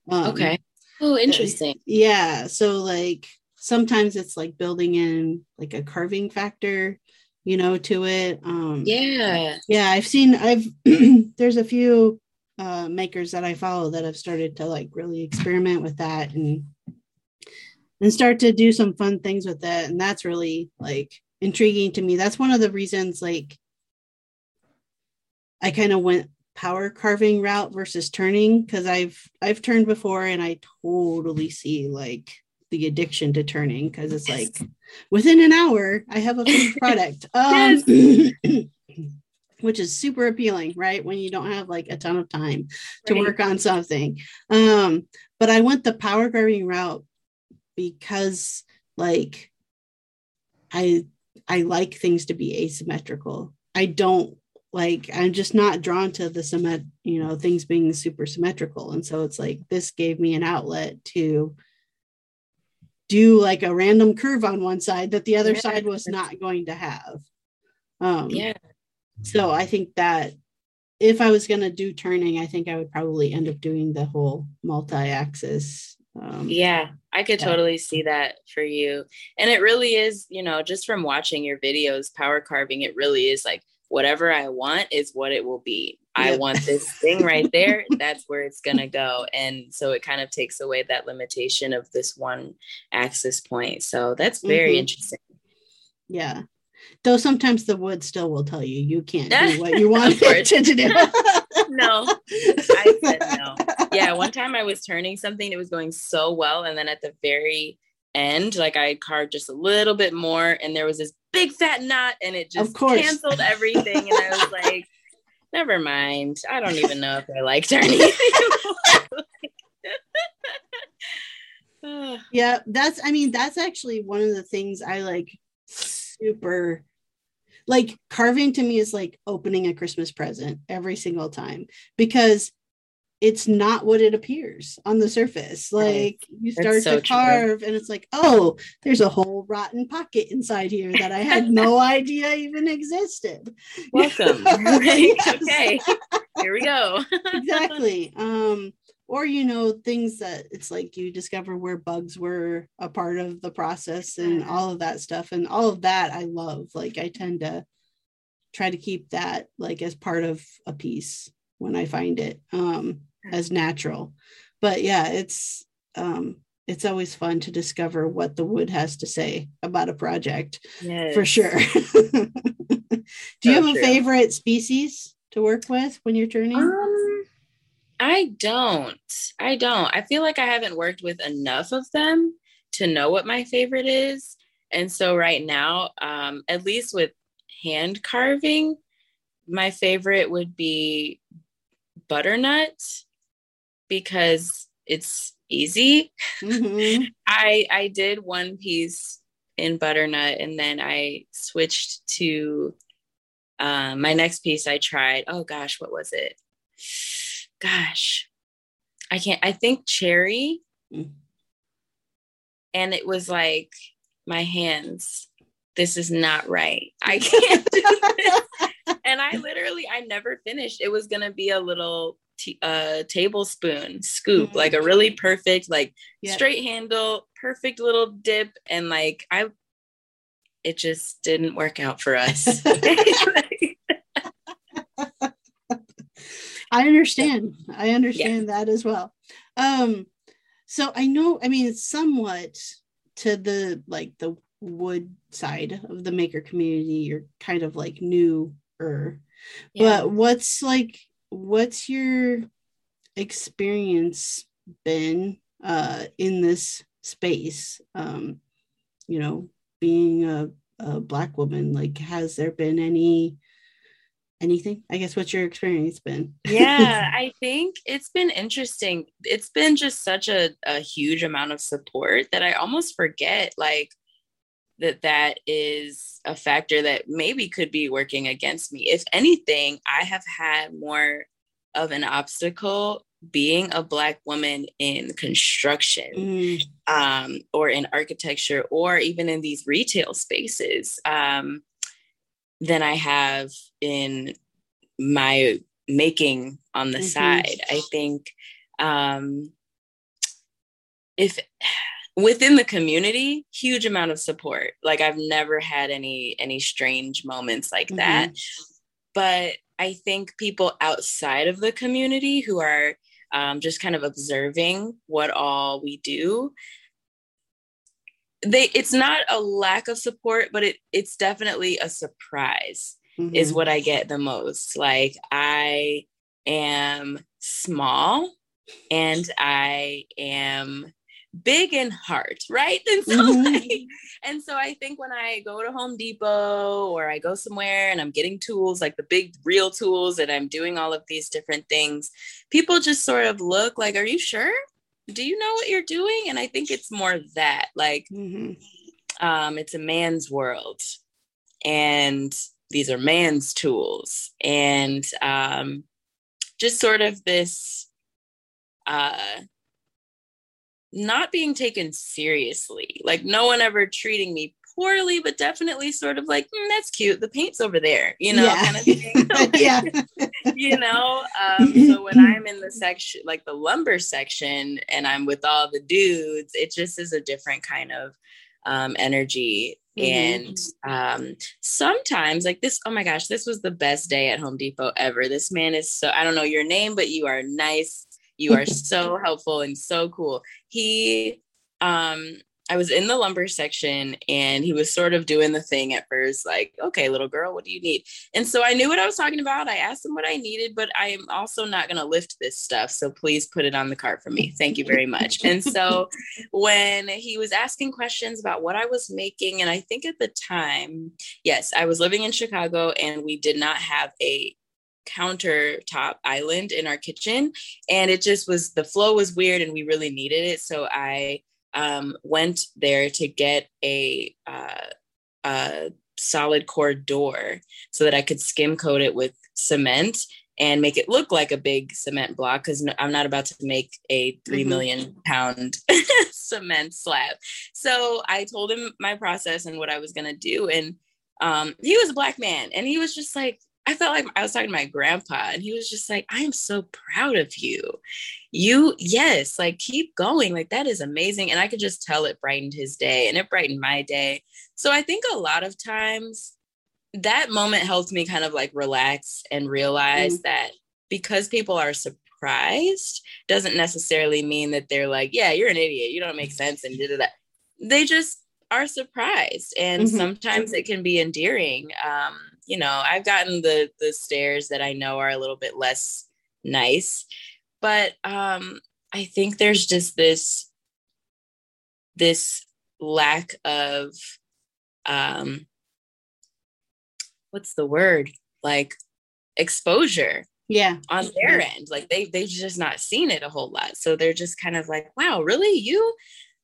Um, okay. Oh, interesting. Yeah. So, like, sometimes it's like building in like a carving factor you know, to it. Um, yeah. Yeah. I've seen, I've, there's a few uh, makers that I follow that have started to like really experiment with that and, and start to do some fun things with it. And that's really like intriguing to me. That's one of the reasons, like, I kind of went power carving route versus turning because I've I've turned before and I totally see like the addiction to turning because it's like within an hour I have a finished product. Um, which is super appealing, right? When you don't have like a ton of time to right. work on something. Um, but I went the power carving route because like I I like things to be asymmetrical. I don't like I'm just not drawn to the symmet, you know, things being super symmetrical. And so it's like this gave me an outlet to do like a random curve on one side that the other yeah. side was not going to have. Um, yeah. So I think that if I was going to do turning, I think I would probably end up doing the whole multi-axis. Um, yeah, I could yeah. totally see that for you. And it really is, you know, just from watching your videos, power carving, it really is like whatever I want is what it will be. I want this thing right there. That's where it's going to go. And so it kind of takes away that limitation of this one access point. So that's very mm-hmm. interesting. Yeah. Though sometimes the wood still will tell you you can't do what you want it to do. no. I said no. Yeah. One time I was turning something, it was going so well. And then at the very end, like I carved just a little bit more, and there was this big fat knot, and it just canceled everything. and I was like, never mind. I don't even know if I like turning. yeah, that's I mean, that's actually one of the things I like super like carving to me is like opening a Christmas present every single time because it's not what it appears on the surface. Like right. you start so to carve true. and it's like, oh, there's a whole rotten pocket inside here that I had no idea even existed. Welcome. okay. Here we go. exactly. Um, or you know, things that it's like you discover where bugs were a part of the process and all of that stuff. And all of that I love. Like I tend to try to keep that like as part of a piece when I find it. Um as natural. But yeah, it's um it's always fun to discover what the wood has to say about a project yes. for sure. Do you have a favorite species to work with when you're turning? Um, I don't. I don't. I feel like I haven't worked with enough of them to know what my favorite is. And so right now, um, at least with hand carving, my favorite would be butternut because it's easy. Mm-hmm. I I did one piece in butternut and then I switched to um, my next piece I tried. Oh gosh, what was it? Gosh, I can't. I think cherry, mm. and it was like my hands. This is not right. I can't do this. and I literally, I never finished. It was gonna be a little t- uh, tablespoon scoop, mm-hmm. like a really perfect, like yep. straight handle, perfect little dip, and like I, it just didn't work out for us. I understand. I understand yeah. that as well. Um, so I know. I mean, somewhat to the like the wood side of the maker community. You're kind of like newer. Yeah. But what's like what's your experience been uh, in this space? Um, you know, being a, a black woman, like, has there been any anything? I guess what's your experience been? Yeah i think it's been interesting. It's been just such a, a huge amount of support that i almost forget like that that is a factor that maybe could be working against me. If anything, I have had more of an obstacle being a black woman in construction mm. um, or in architecture or even in these retail spaces um, than I have in my making on the mm-hmm. side. I think um, if within the community huge amount of support like i've never had any any strange moments like mm-hmm. that but i think people outside of the community who are um, just kind of observing what all we do they it's not a lack of support but it it's definitely a surprise mm-hmm. is what i get the most like i am small and i am big in heart, right? And so, mm-hmm. like, and so I think when I go to Home Depot or I go somewhere and I'm getting tools, like the big real tools, and I'm doing all of these different things, people just sort of look like, "Are you sure? Do you know what you're doing?" And I think it's more that, like, mm-hmm. um, it's a man's world, and these are man's tools, and um, just sort of this. Uh, not being taken seriously. Like no one ever treating me poorly, but definitely sort of like, mm, that's cute. The paint's over there, you know, yeah. kind of thing. like, yeah. you know, um, so when I'm in the section, like the lumber section, and I'm with all the dudes, it just is a different kind of um, energy. Mm-hmm. And um, sometimes, like this, oh my gosh, this was the best day at Home Depot ever. This man is so, I don't know your name, but you are nice you are so helpful and so cool. He, um, I was in the lumber section and he was sort of doing the thing at first, like, okay, little girl, what do you need? And so I knew what I was talking about. I asked him what I needed, but I am also not going to lift this stuff. So please put it on the cart for me. Thank you very much. and so when he was asking questions about what I was making, and I think at the time, yes, I was living in Chicago and we did not have a countertop island in our kitchen and it just was the flow was weird and we really needed it so i um, went there to get a, uh, a solid core door so that i could skim coat it with cement and make it look like a big cement block because I'm not about to make a three mm-hmm. million pound cement slab. So I told him my process and what I was gonna do, and um, he was a black man, and he was just like, I felt like I was talking to my grandpa, and he was just like, I am so proud of you. You, yes, like keep going. Like that is amazing. And I could just tell it brightened his day and it brightened my day. So I think a lot of times that moment helped me kind of like relax and realize mm. that because people are surprised doesn't necessarily mean that they're like, yeah, you're an idiot. You don't make sense. And da, da, da. they just are surprised. And mm-hmm. sometimes it can be endearing. Um, you know, I've gotten the the stares that I know are a little bit less nice, but um, I think there's just this this lack of um, what's the word? Like exposure yeah. on their end. Like they they've just not seen it a whole lot. So they're just kind of like wow really? You?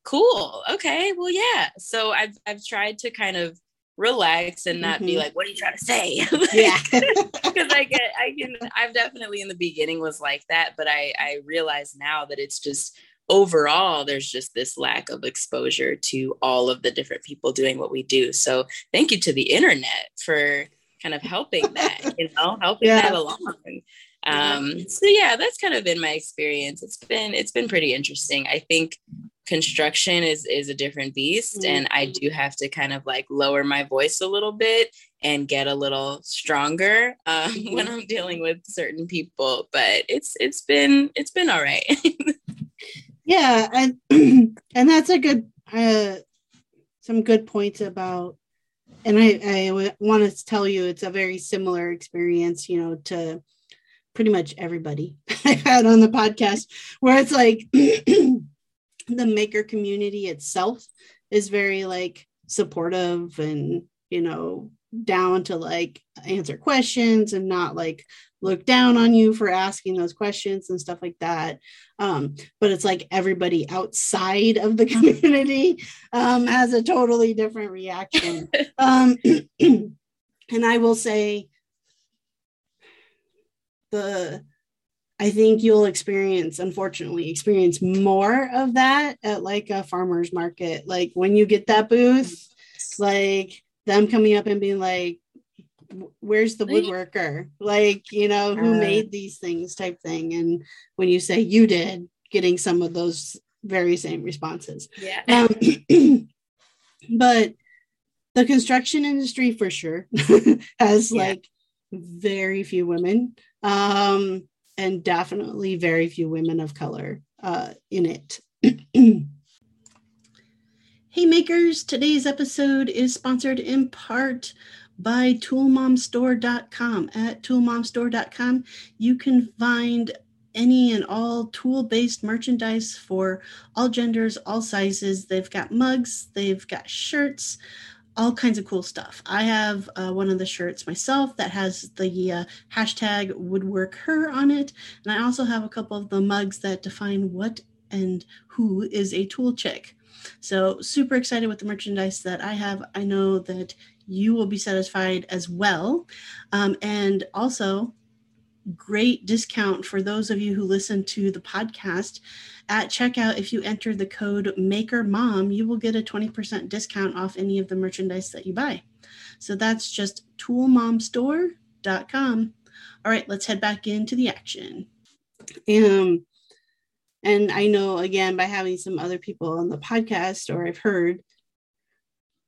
Cool. Okay. Well yeah. So i've i've tried to kind of relax and not mm-hmm. be like, what are you trying to say? yeah. Because I get, I can, I've definitely in the beginning was like that, but I, I realize now that it's just overall, there's just this lack of exposure to all of the different people doing what we do. So thank you to the internet for kind of helping that, you know, helping yeah. that along. Um, so yeah, that's kind of been my experience. It's been, it's been pretty interesting. I think construction is is a different beast mm-hmm. and i do have to kind of like lower my voice a little bit and get a little stronger um, mm-hmm. when i'm dealing with certain people but it's it's been it's been all right yeah and and that's a good uh some good points about and i i want to tell you it's a very similar experience you know to pretty much everybody i've had on the podcast where it's like the maker community itself is very like supportive and you know down to like answer questions and not like look down on you for asking those questions and stuff like that. Um, but it's like everybody outside of the community um, has a totally different reaction. Um, and i will say the I think you'll experience, unfortunately, experience more of that at like a farmer's market. Like when you get that booth, like them coming up and being like, where's the woodworker? Like, you know, who uh, made these things type thing. And when you say you did, getting some of those very same responses. Yeah. Um, but the construction industry for sure has yeah. like very few women. Um, and definitely very few women of color uh, in it. hey makers, today's episode is sponsored in part by toolmomstore.com. At toolmomstore.com, you can find any and all tool based merchandise for all genders, all sizes. They've got mugs, they've got shirts, all kinds of cool stuff. I have uh, one of the shirts myself that has the uh, hashtag woodwork her on it. And I also have a couple of the mugs that define what and who is a tool chick. So, super excited with the merchandise that I have. I know that you will be satisfied as well. Um, and also, great discount for those of you who listen to the podcast. At checkout, if you enter the code Maker Mom, you will get a 20% discount off any of the merchandise that you buy. So that's just toolmomstore.com. All right, let's head back into the action. Um, and I know again by having some other people on the podcast, or I've heard,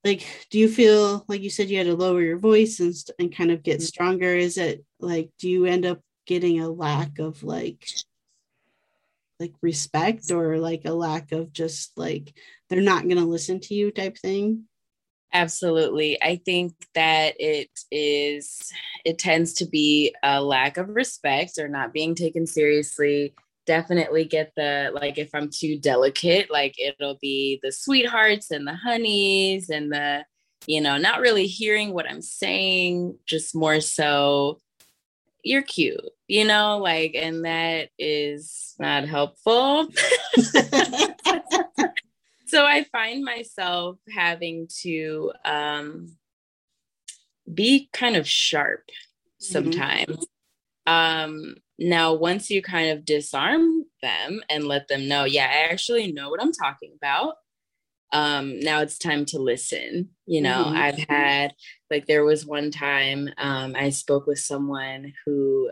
like, do you feel like you said you had to lower your voice and, and kind of get mm-hmm. stronger? Is it like, do you end up getting a lack of like like respect or like a lack of just like they're not going to listen to you type thing? Absolutely. I think that it is it tends to be a lack of respect or not being taken seriously. Definitely get the like if i'm too delicate like it'll be the sweethearts and the honeys and the you know not really hearing what i'm saying just more so you're cute, you know, like, and that is not helpful. so I find myself having to um, be kind of sharp sometimes. Mm-hmm. Um, now, once you kind of disarm them and let them know, yeah, I actually know what I'm talking about. Um, now it's time to listen. You know, mm-hmm. I've had like there was one time um, I spoke with someone who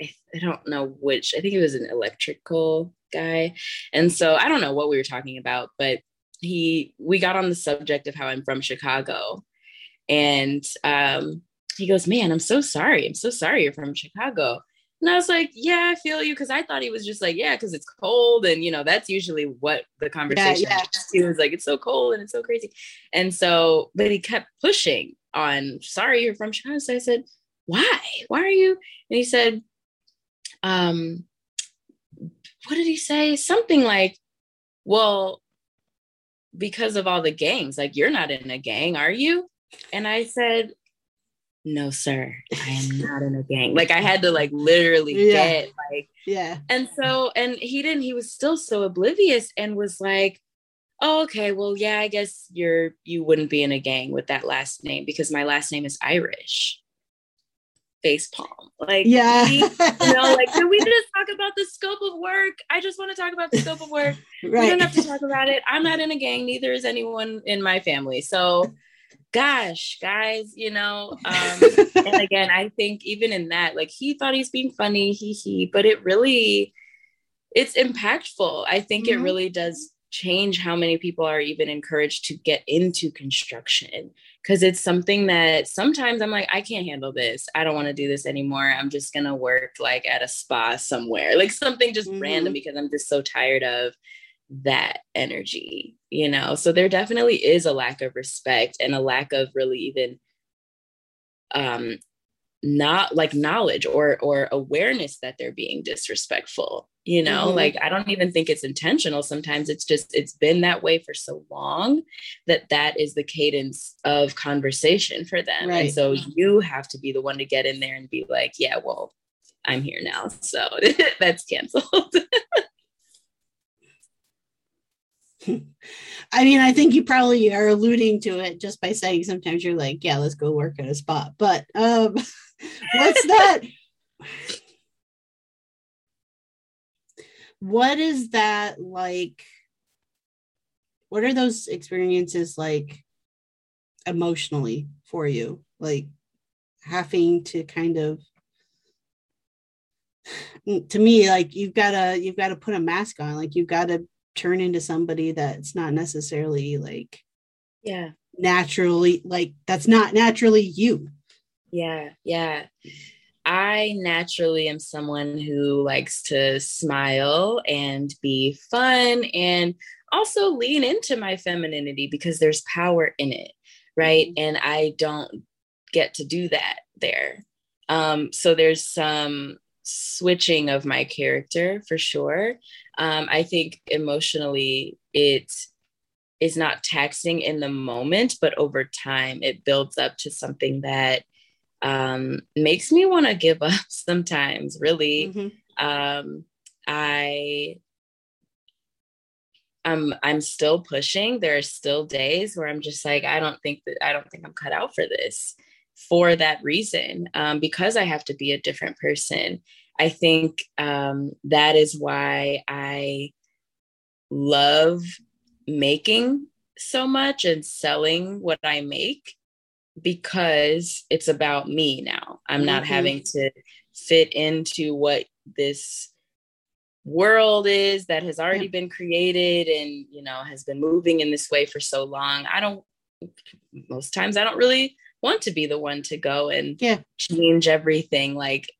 I, I don't know which, I think it was an electrical guy. And so I don't know what we were talking about, but he we got on the subject of how I'm from Chicago. And um, he goes, Man, I'm so sorry. I'm so sorry you're from Chicago. And I was like, Yeah, I feel you. Cause I thought he was just like, Yeah, because it's cold. And, you know, that's usually what the conversation yeah, yeah. He was like, It's so cold and it's so crazy. And so, but he kept pushing on, Sorry, you're from Chicago. So I said, Why? Why are you? And he said, Um, what did he say? Something like, Well, because of all the gangs, like, you're not in a gang, are you? And I said, no sir i am not in a gang like i had to like literally yeah. get like yeah and so and he didn't he was still so oblivious and was like oh, okay well yeah i guess you're you wouldn't be in a gang with that last name because my last name is irish face palm like yeah you know like can we just talk about the scope of work i just want to talk about the scope of work right. we don't have to talk about it i'm not in a gang neither is anyone in my family so gosh, guys, you know. Um, and again, I think even in that, like he thought he's being funny, he he, but it really, it's impactful. I think mm-hmm. it really does change how many people are even encouraged to get into construction because it's something that sometimes I'm like, I can't handle this. I don't want to do this anymore. I'm just gonna work like at a spa somewhere, like something just mm-hmm. random because I'm just so tired of that energy, you know? So there definitely is a lack of respect and a lack of really even um not like knowledge or or awareness that they're being disrespectful you know mm-hmm. like i don't even think it's intentional sometimes it's just it's been that way for so long that that is the cadence of conversation for them right. and so you have to be the one to get in there and be like yeah well i'm here now so that's canceled I mean, I think you probably are alluding to it just by saying sometimes you're like, yeah, let's go work at a spot. But um, what's that? what is that like? What are those experiences like emotionally for you? Like having to kind of to me like you've got to you've got to put a mask on like you've got to turn into somebody that's not necessarily like yeah. naturally like that's not naturally you. Yeah yeah. I naturally am someone who likes to smile and be fun and also lean into my femininity because there's power in it right? Mm-hmm. and i don't get to do that there. Um so there's some switching of my character for sure. Um, I think emotionally it is not taxing in the moment, but over time it builds up to something that um, makes me want to give up sometimes, really. Mm-hmm. Um, I I'm I'm still pushing. There are still days where I'm just like, I don't think that I don't think I'm cut out for this for that reason um, because I have to be a different person. I think um, that is why I love making so much and selling what I make because it's about me now. I'm mm-hmm. not having to fit into what this world is that has already yeah. been created and you know has been moving in this way for so long. I don't most times I don't really want to be the one to go and yeah. change everything. Like,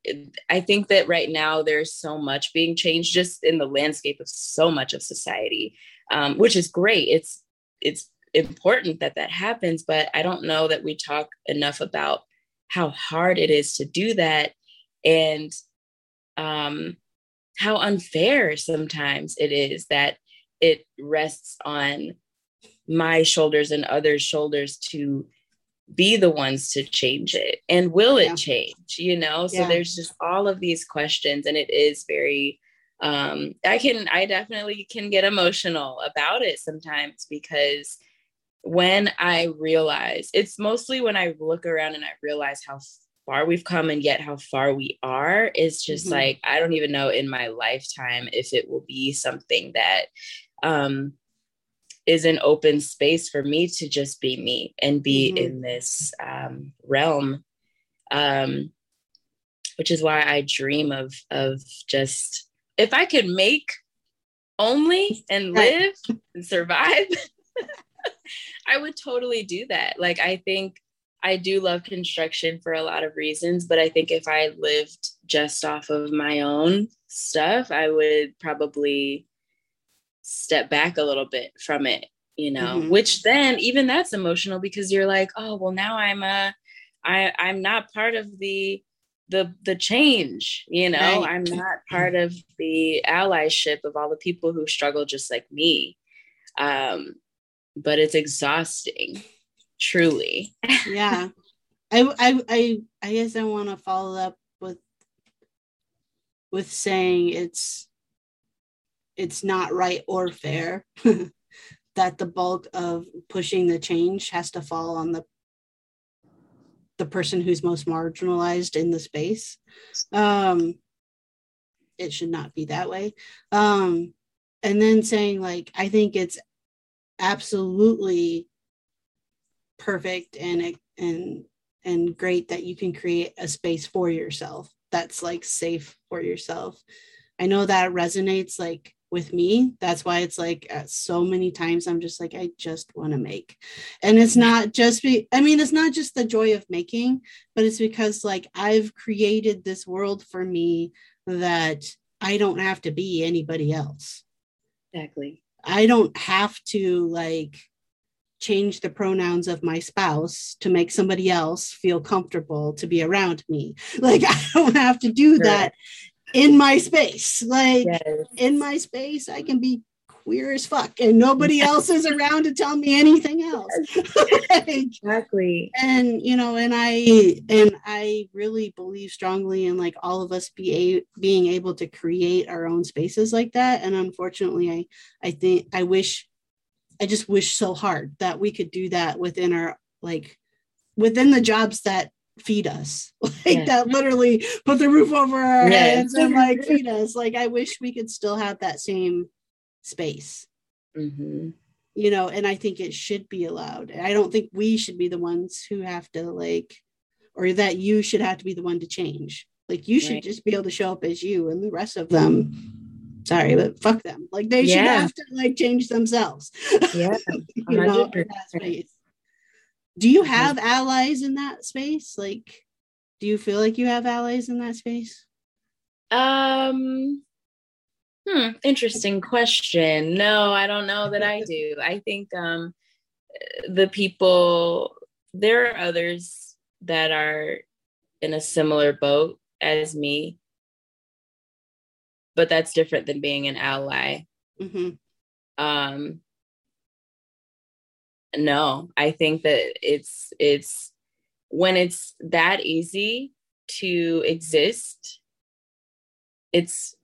I think that right now there's so much being changed just in the landscape of so much of society, um, which is great. It's it's important that that happens, but I don't know that we talk enough about how hard it is to do that and um, how unfair sometimes it is that it rests on my shoulders and others' shoulders to be the ones to change it and will it yeah. change you know so yeah. there's just all of these questions and it is very um i can i definitely can get emotional about it sometimes because when i realize it's mostly when i look around and i realize how far we've come and yet how far we are is just mm-hmm. like I don't even know in my lifetime if it will be something that um is an open space for me to just be me and be mm-hmm. in this um, realm um, which is why i dream of of just if i could make only and live and survive i would totally do that like i think i do love construction for a lot of reasons but i think if i lived just off of my own stuff i would probably step back a little bit from it you know mm-hmm. which then even that's emotional because you're like oh well now i'm a i i'm not part of the the the change you know? Right. i'm not part of the allyship of all the people who struggle just like me. Um but it's exhausting truly. Yeah. I, I i i guess i want to follow up with with saying it's it's not right or fair that the bulk of pushing the change has to fall on the the person who's most marginalized in the space. Um it should not be that way. Um and then saying like i think it's absolutely perfect and and and great that you can create a space for yourself that's like safe for yourself. I know that resonates like with me. That's why it's like uh, so many times I'm just like, I just want to make. And it's not just be, I mean, it's not just the joy of making, but it's because like I've created this world for me that I don't have to be anybody else. Exactly. I don't have to like change the pronouns of my spouse to make somebody else feel comfortable to be around me. Like I don't have to do sure. that in my space. Like yes. in my space, I can be queer as fuck and nobody else is around to tell me anything else like, exactly and you know and i and i really believe strongly in like all of us be a, being able to create our own spaces like that and unfortunately i i think i wish i just wish so hard that we could do that within our like within the jobs that feed us. Like yeah. that literally put the roof over our heads and like feed us. Like i wish we could still have that same space. Mm-hmm. you know and i think it should be allowed. I don't think we should be the ones who have to like or that you should have to be the one to change. Like you should right. just be able to show up as you and the rest of them. Sorry but fuck them. Like they yeah. should have to like change themselves. Yeah you know, that space do you have allies in that space? Like do you feel like you have allies in that space? Um hmm interesting question. No i don't know that i do. I think um the people there are others that are in a similar boat as me but that's different than being an ally. Mm-hmm. um no i think that it's it's when it's that easy to exist it's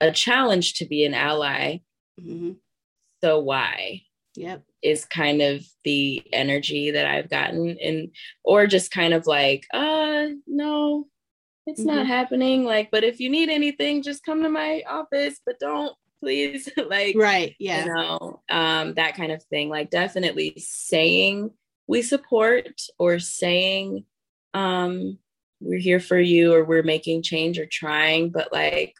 a challenge to be an ally mm-hmm. so why yep is kind of the energy that i've gotten and or just kind of like uh no it's mm-hmm. not happening like but if you need anything just come to my office but don't please like right yeah. you know um that kind of thing. Like definitely saying we support or saying um we're here for you or we're making change or trying but like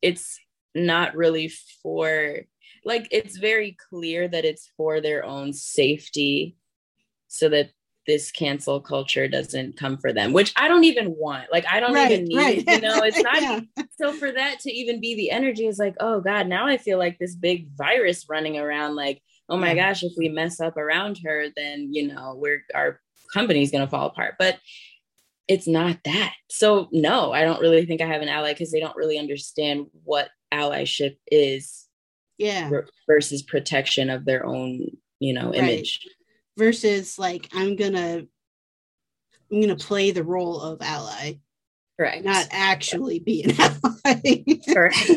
it's not really for like it's very clear that it's for their own safety so that this cancel culture doesn't come for them, which I don't even want. Like I don't right, even need, right. you know, it's not yeah. so for that to even be the energy is like, oh God, now I feel like this big virus running around, like, oh my yeah. gosh, if we mess up around her, then you know, we're our company's gonna fall apart. But it's not that. So no, I don't really think I have an ally because they don't really understand what allyship is. Yeah. Versus protection of their own, you know, image. Right versus like I'm gonna I'm gonna play the role of ally. Correct. Not actually be an ally. Correct.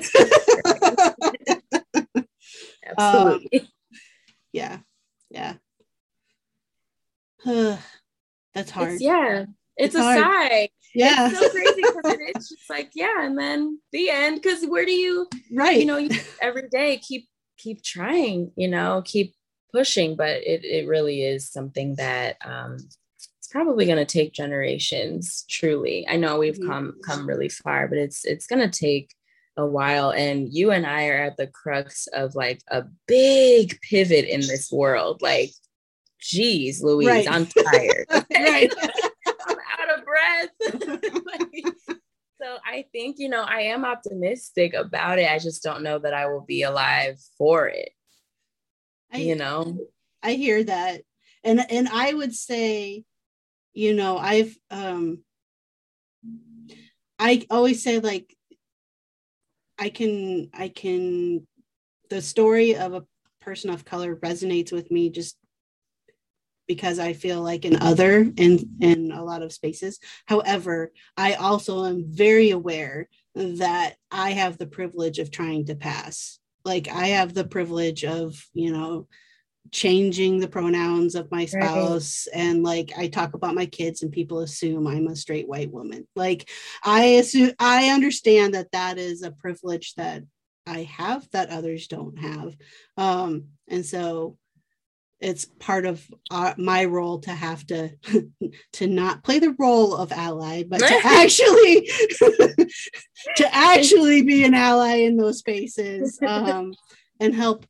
Absolutely. Um, yeah. Yeah. That's hard. It's, yeah. it's, it's a hard. sigh. Yeah. It's so crazy because it's just like, yeah, and then the end. Because where do you right? You know, you, every day keep keep trying, you know, keep pushing, but it it really is something that um it's probably gonna take generations, truly. I know we've mm-hmm. come come really far, but it's it's gonna take a while and you and I are at the crux of like a big pivot in this world. Like, geez, Louise, right. I'm tired. right. I'm out of breath. like, so I think, you know, I am optimistic about it. I just don't know that I will be alive for it. I, you know, I hear that. And and I would say, you know, I've um I always say like I can I can the story of a person of color resonates with me just because I feel like an other in in a lot of spaces. However, I also am very aware that I have the privilege of trying to pass. Like I have the privilege of, you know, changing the pronouns of my spouse right. and like I talk about my kids and people assume I'm a straight white woman. Like I assume I understand that that is a privilege that I have that others don't have. Um and so it's part of our, my role to have to to not play the role of ally but to actually to actually be an ally in those spaces um, and help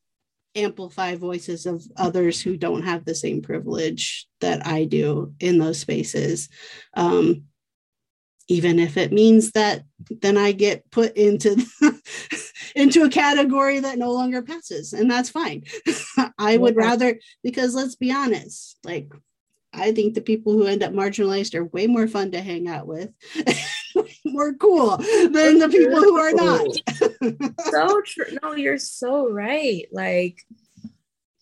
amplify voices of others who don't have the same privilege that I do in those spaces. Um, even if it means that then I get put into into a category that no longer passes, and that's fine. I would rather because let's be honest, like I think the people who end up marginalized are way more fun to hang out with, more cool than the people who are not. so true. No, you're so right. Like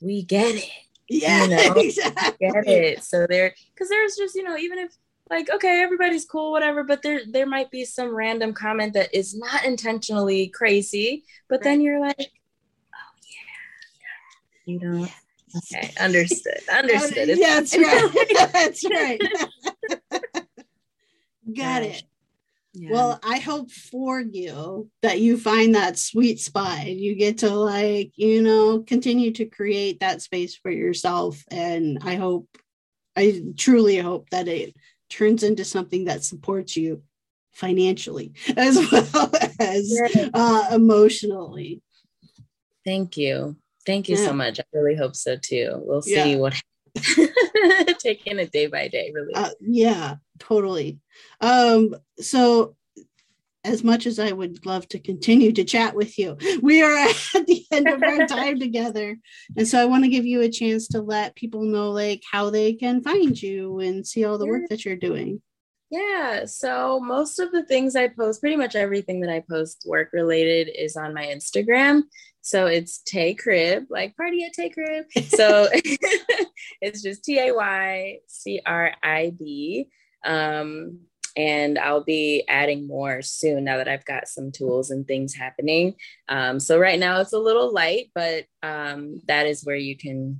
we get it. Yeah, you know? exactly. Get it. So there, because there's just you know even if like okay everybody's cool whatever but there there might be some random comment that is not intentionally crazy but right. then you're like oh yeah. You know okay understood understood. Yeah, that's right. That's right. Got it. Yeah. Well, I hope for you that you find that sweet spot. And you get to like, you know, continue to create that space for yourself. And I hope, I truly hope that it turns into something that supports you financially as well as uh, emotionally. Thank you. Thank you yeah. so much. I really hope so too. We'll see yeah. what taking it day by day, really. Uh, yeah, totally. Um, so as much as I would love to continue to chat with you, we are at the end of our time together. And so I want to give you a chance to let people know like how they can find you and see all the work that you're doing. Yeah. So most of the things I post, pretty much everything that I post work related is on my Instagram. So it's Tay Crib, like party at Tay Crib. So it's just T A Y C R I B. Um, and I'll be adding more soon now that I've got some tools and things happening. Um, so right now it's a little light, but um, that is where you can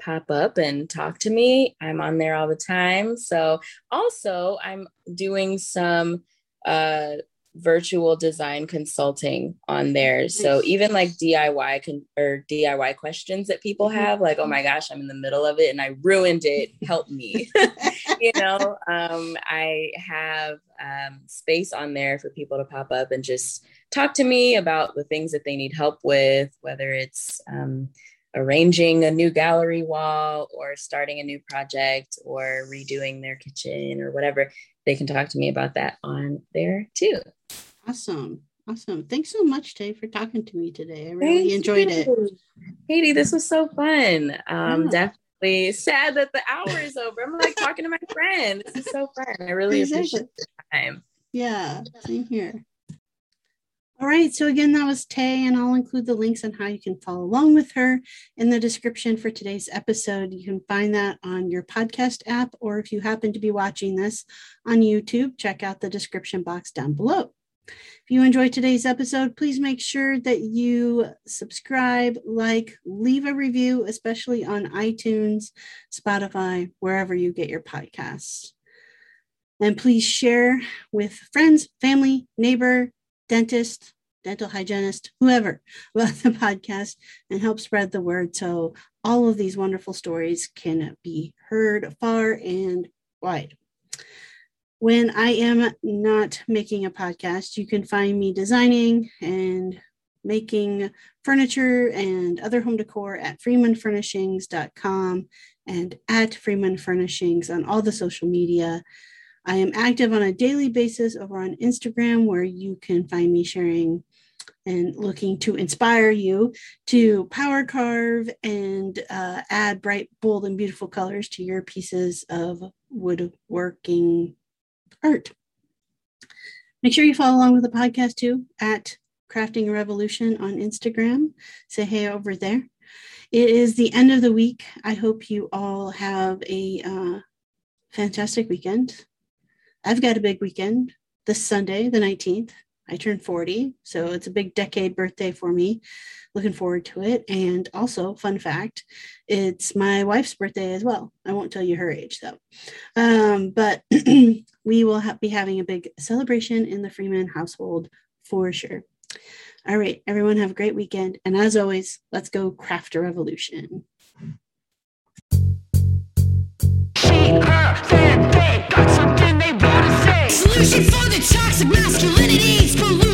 pop up and talk to me. I'm on there all the time. So also I'm doing some uh, virtual design consulting on there. So even like DIY can or DIY questions that people mm-hmm. have, like, oh my gosh, I'm in the middle of it and I ruined it. Help me. you know, um, I have um, space on there for people to pop up and just talk to me about the things that they need help with, whether it's um, arranging a new gallery wall or starting a new project or redoing their kitchen or whatever they can talk to me about that on there too. Awesome. Awesome. Thanks so much, Tay, for talking to me today. I really Thank enjoyed you. it. Katie, this was so fun. Um, yeah. Definitely sad that the hour is over. I'm like talking to my friend. This is so fun. I really exactly. appreciate the time. Yeah, same here. All right, so again, that was Tay, and I'll include the links on how you can follow along with her in the description for today's episode. You can find that on your podcast app, or if you happen to be watching this on YouTube, check out the description box down below. If you enjoyed today's episode, please make sure that you subscribe, like, leave a review, especially on iTunes, Spotify, wherever you get your podcasts. And please share with friends, family, neighbor, dentist, dental hygienist, whoever about the podcast and help spread the word so all of these wonderful stories can be heard far and wide. When I am not making a podcast, you can find me designing and making furniture and other home decor at freemanfurnishings.com and at Freeman Furnishings on all the social media. I am active on a daily basis over on Instagram, where you can find me sharing and looking to inspire you to power carve and uh, add bright, bold, and beautiful colors to your pieces of woodworking art. Make sure you follow along with the podcast too at Crafting Revolution on Instagram. Say hey over there. It is the end of the week. I hope you all have a uh, fantastic weekend. I've got a big weekend this Sunday, the 19th. I turned 40, so it's a big decade birthday for me. Looking forward to it. And also, fun fact, it's my wife's birthday as well. I won't tell you her age though. Um, but we will ha- be having a big celebration in the Freeman household for sure. All right, everyone, have a great weekend. And as always, let's go craft a revolution. They got something they want desperate.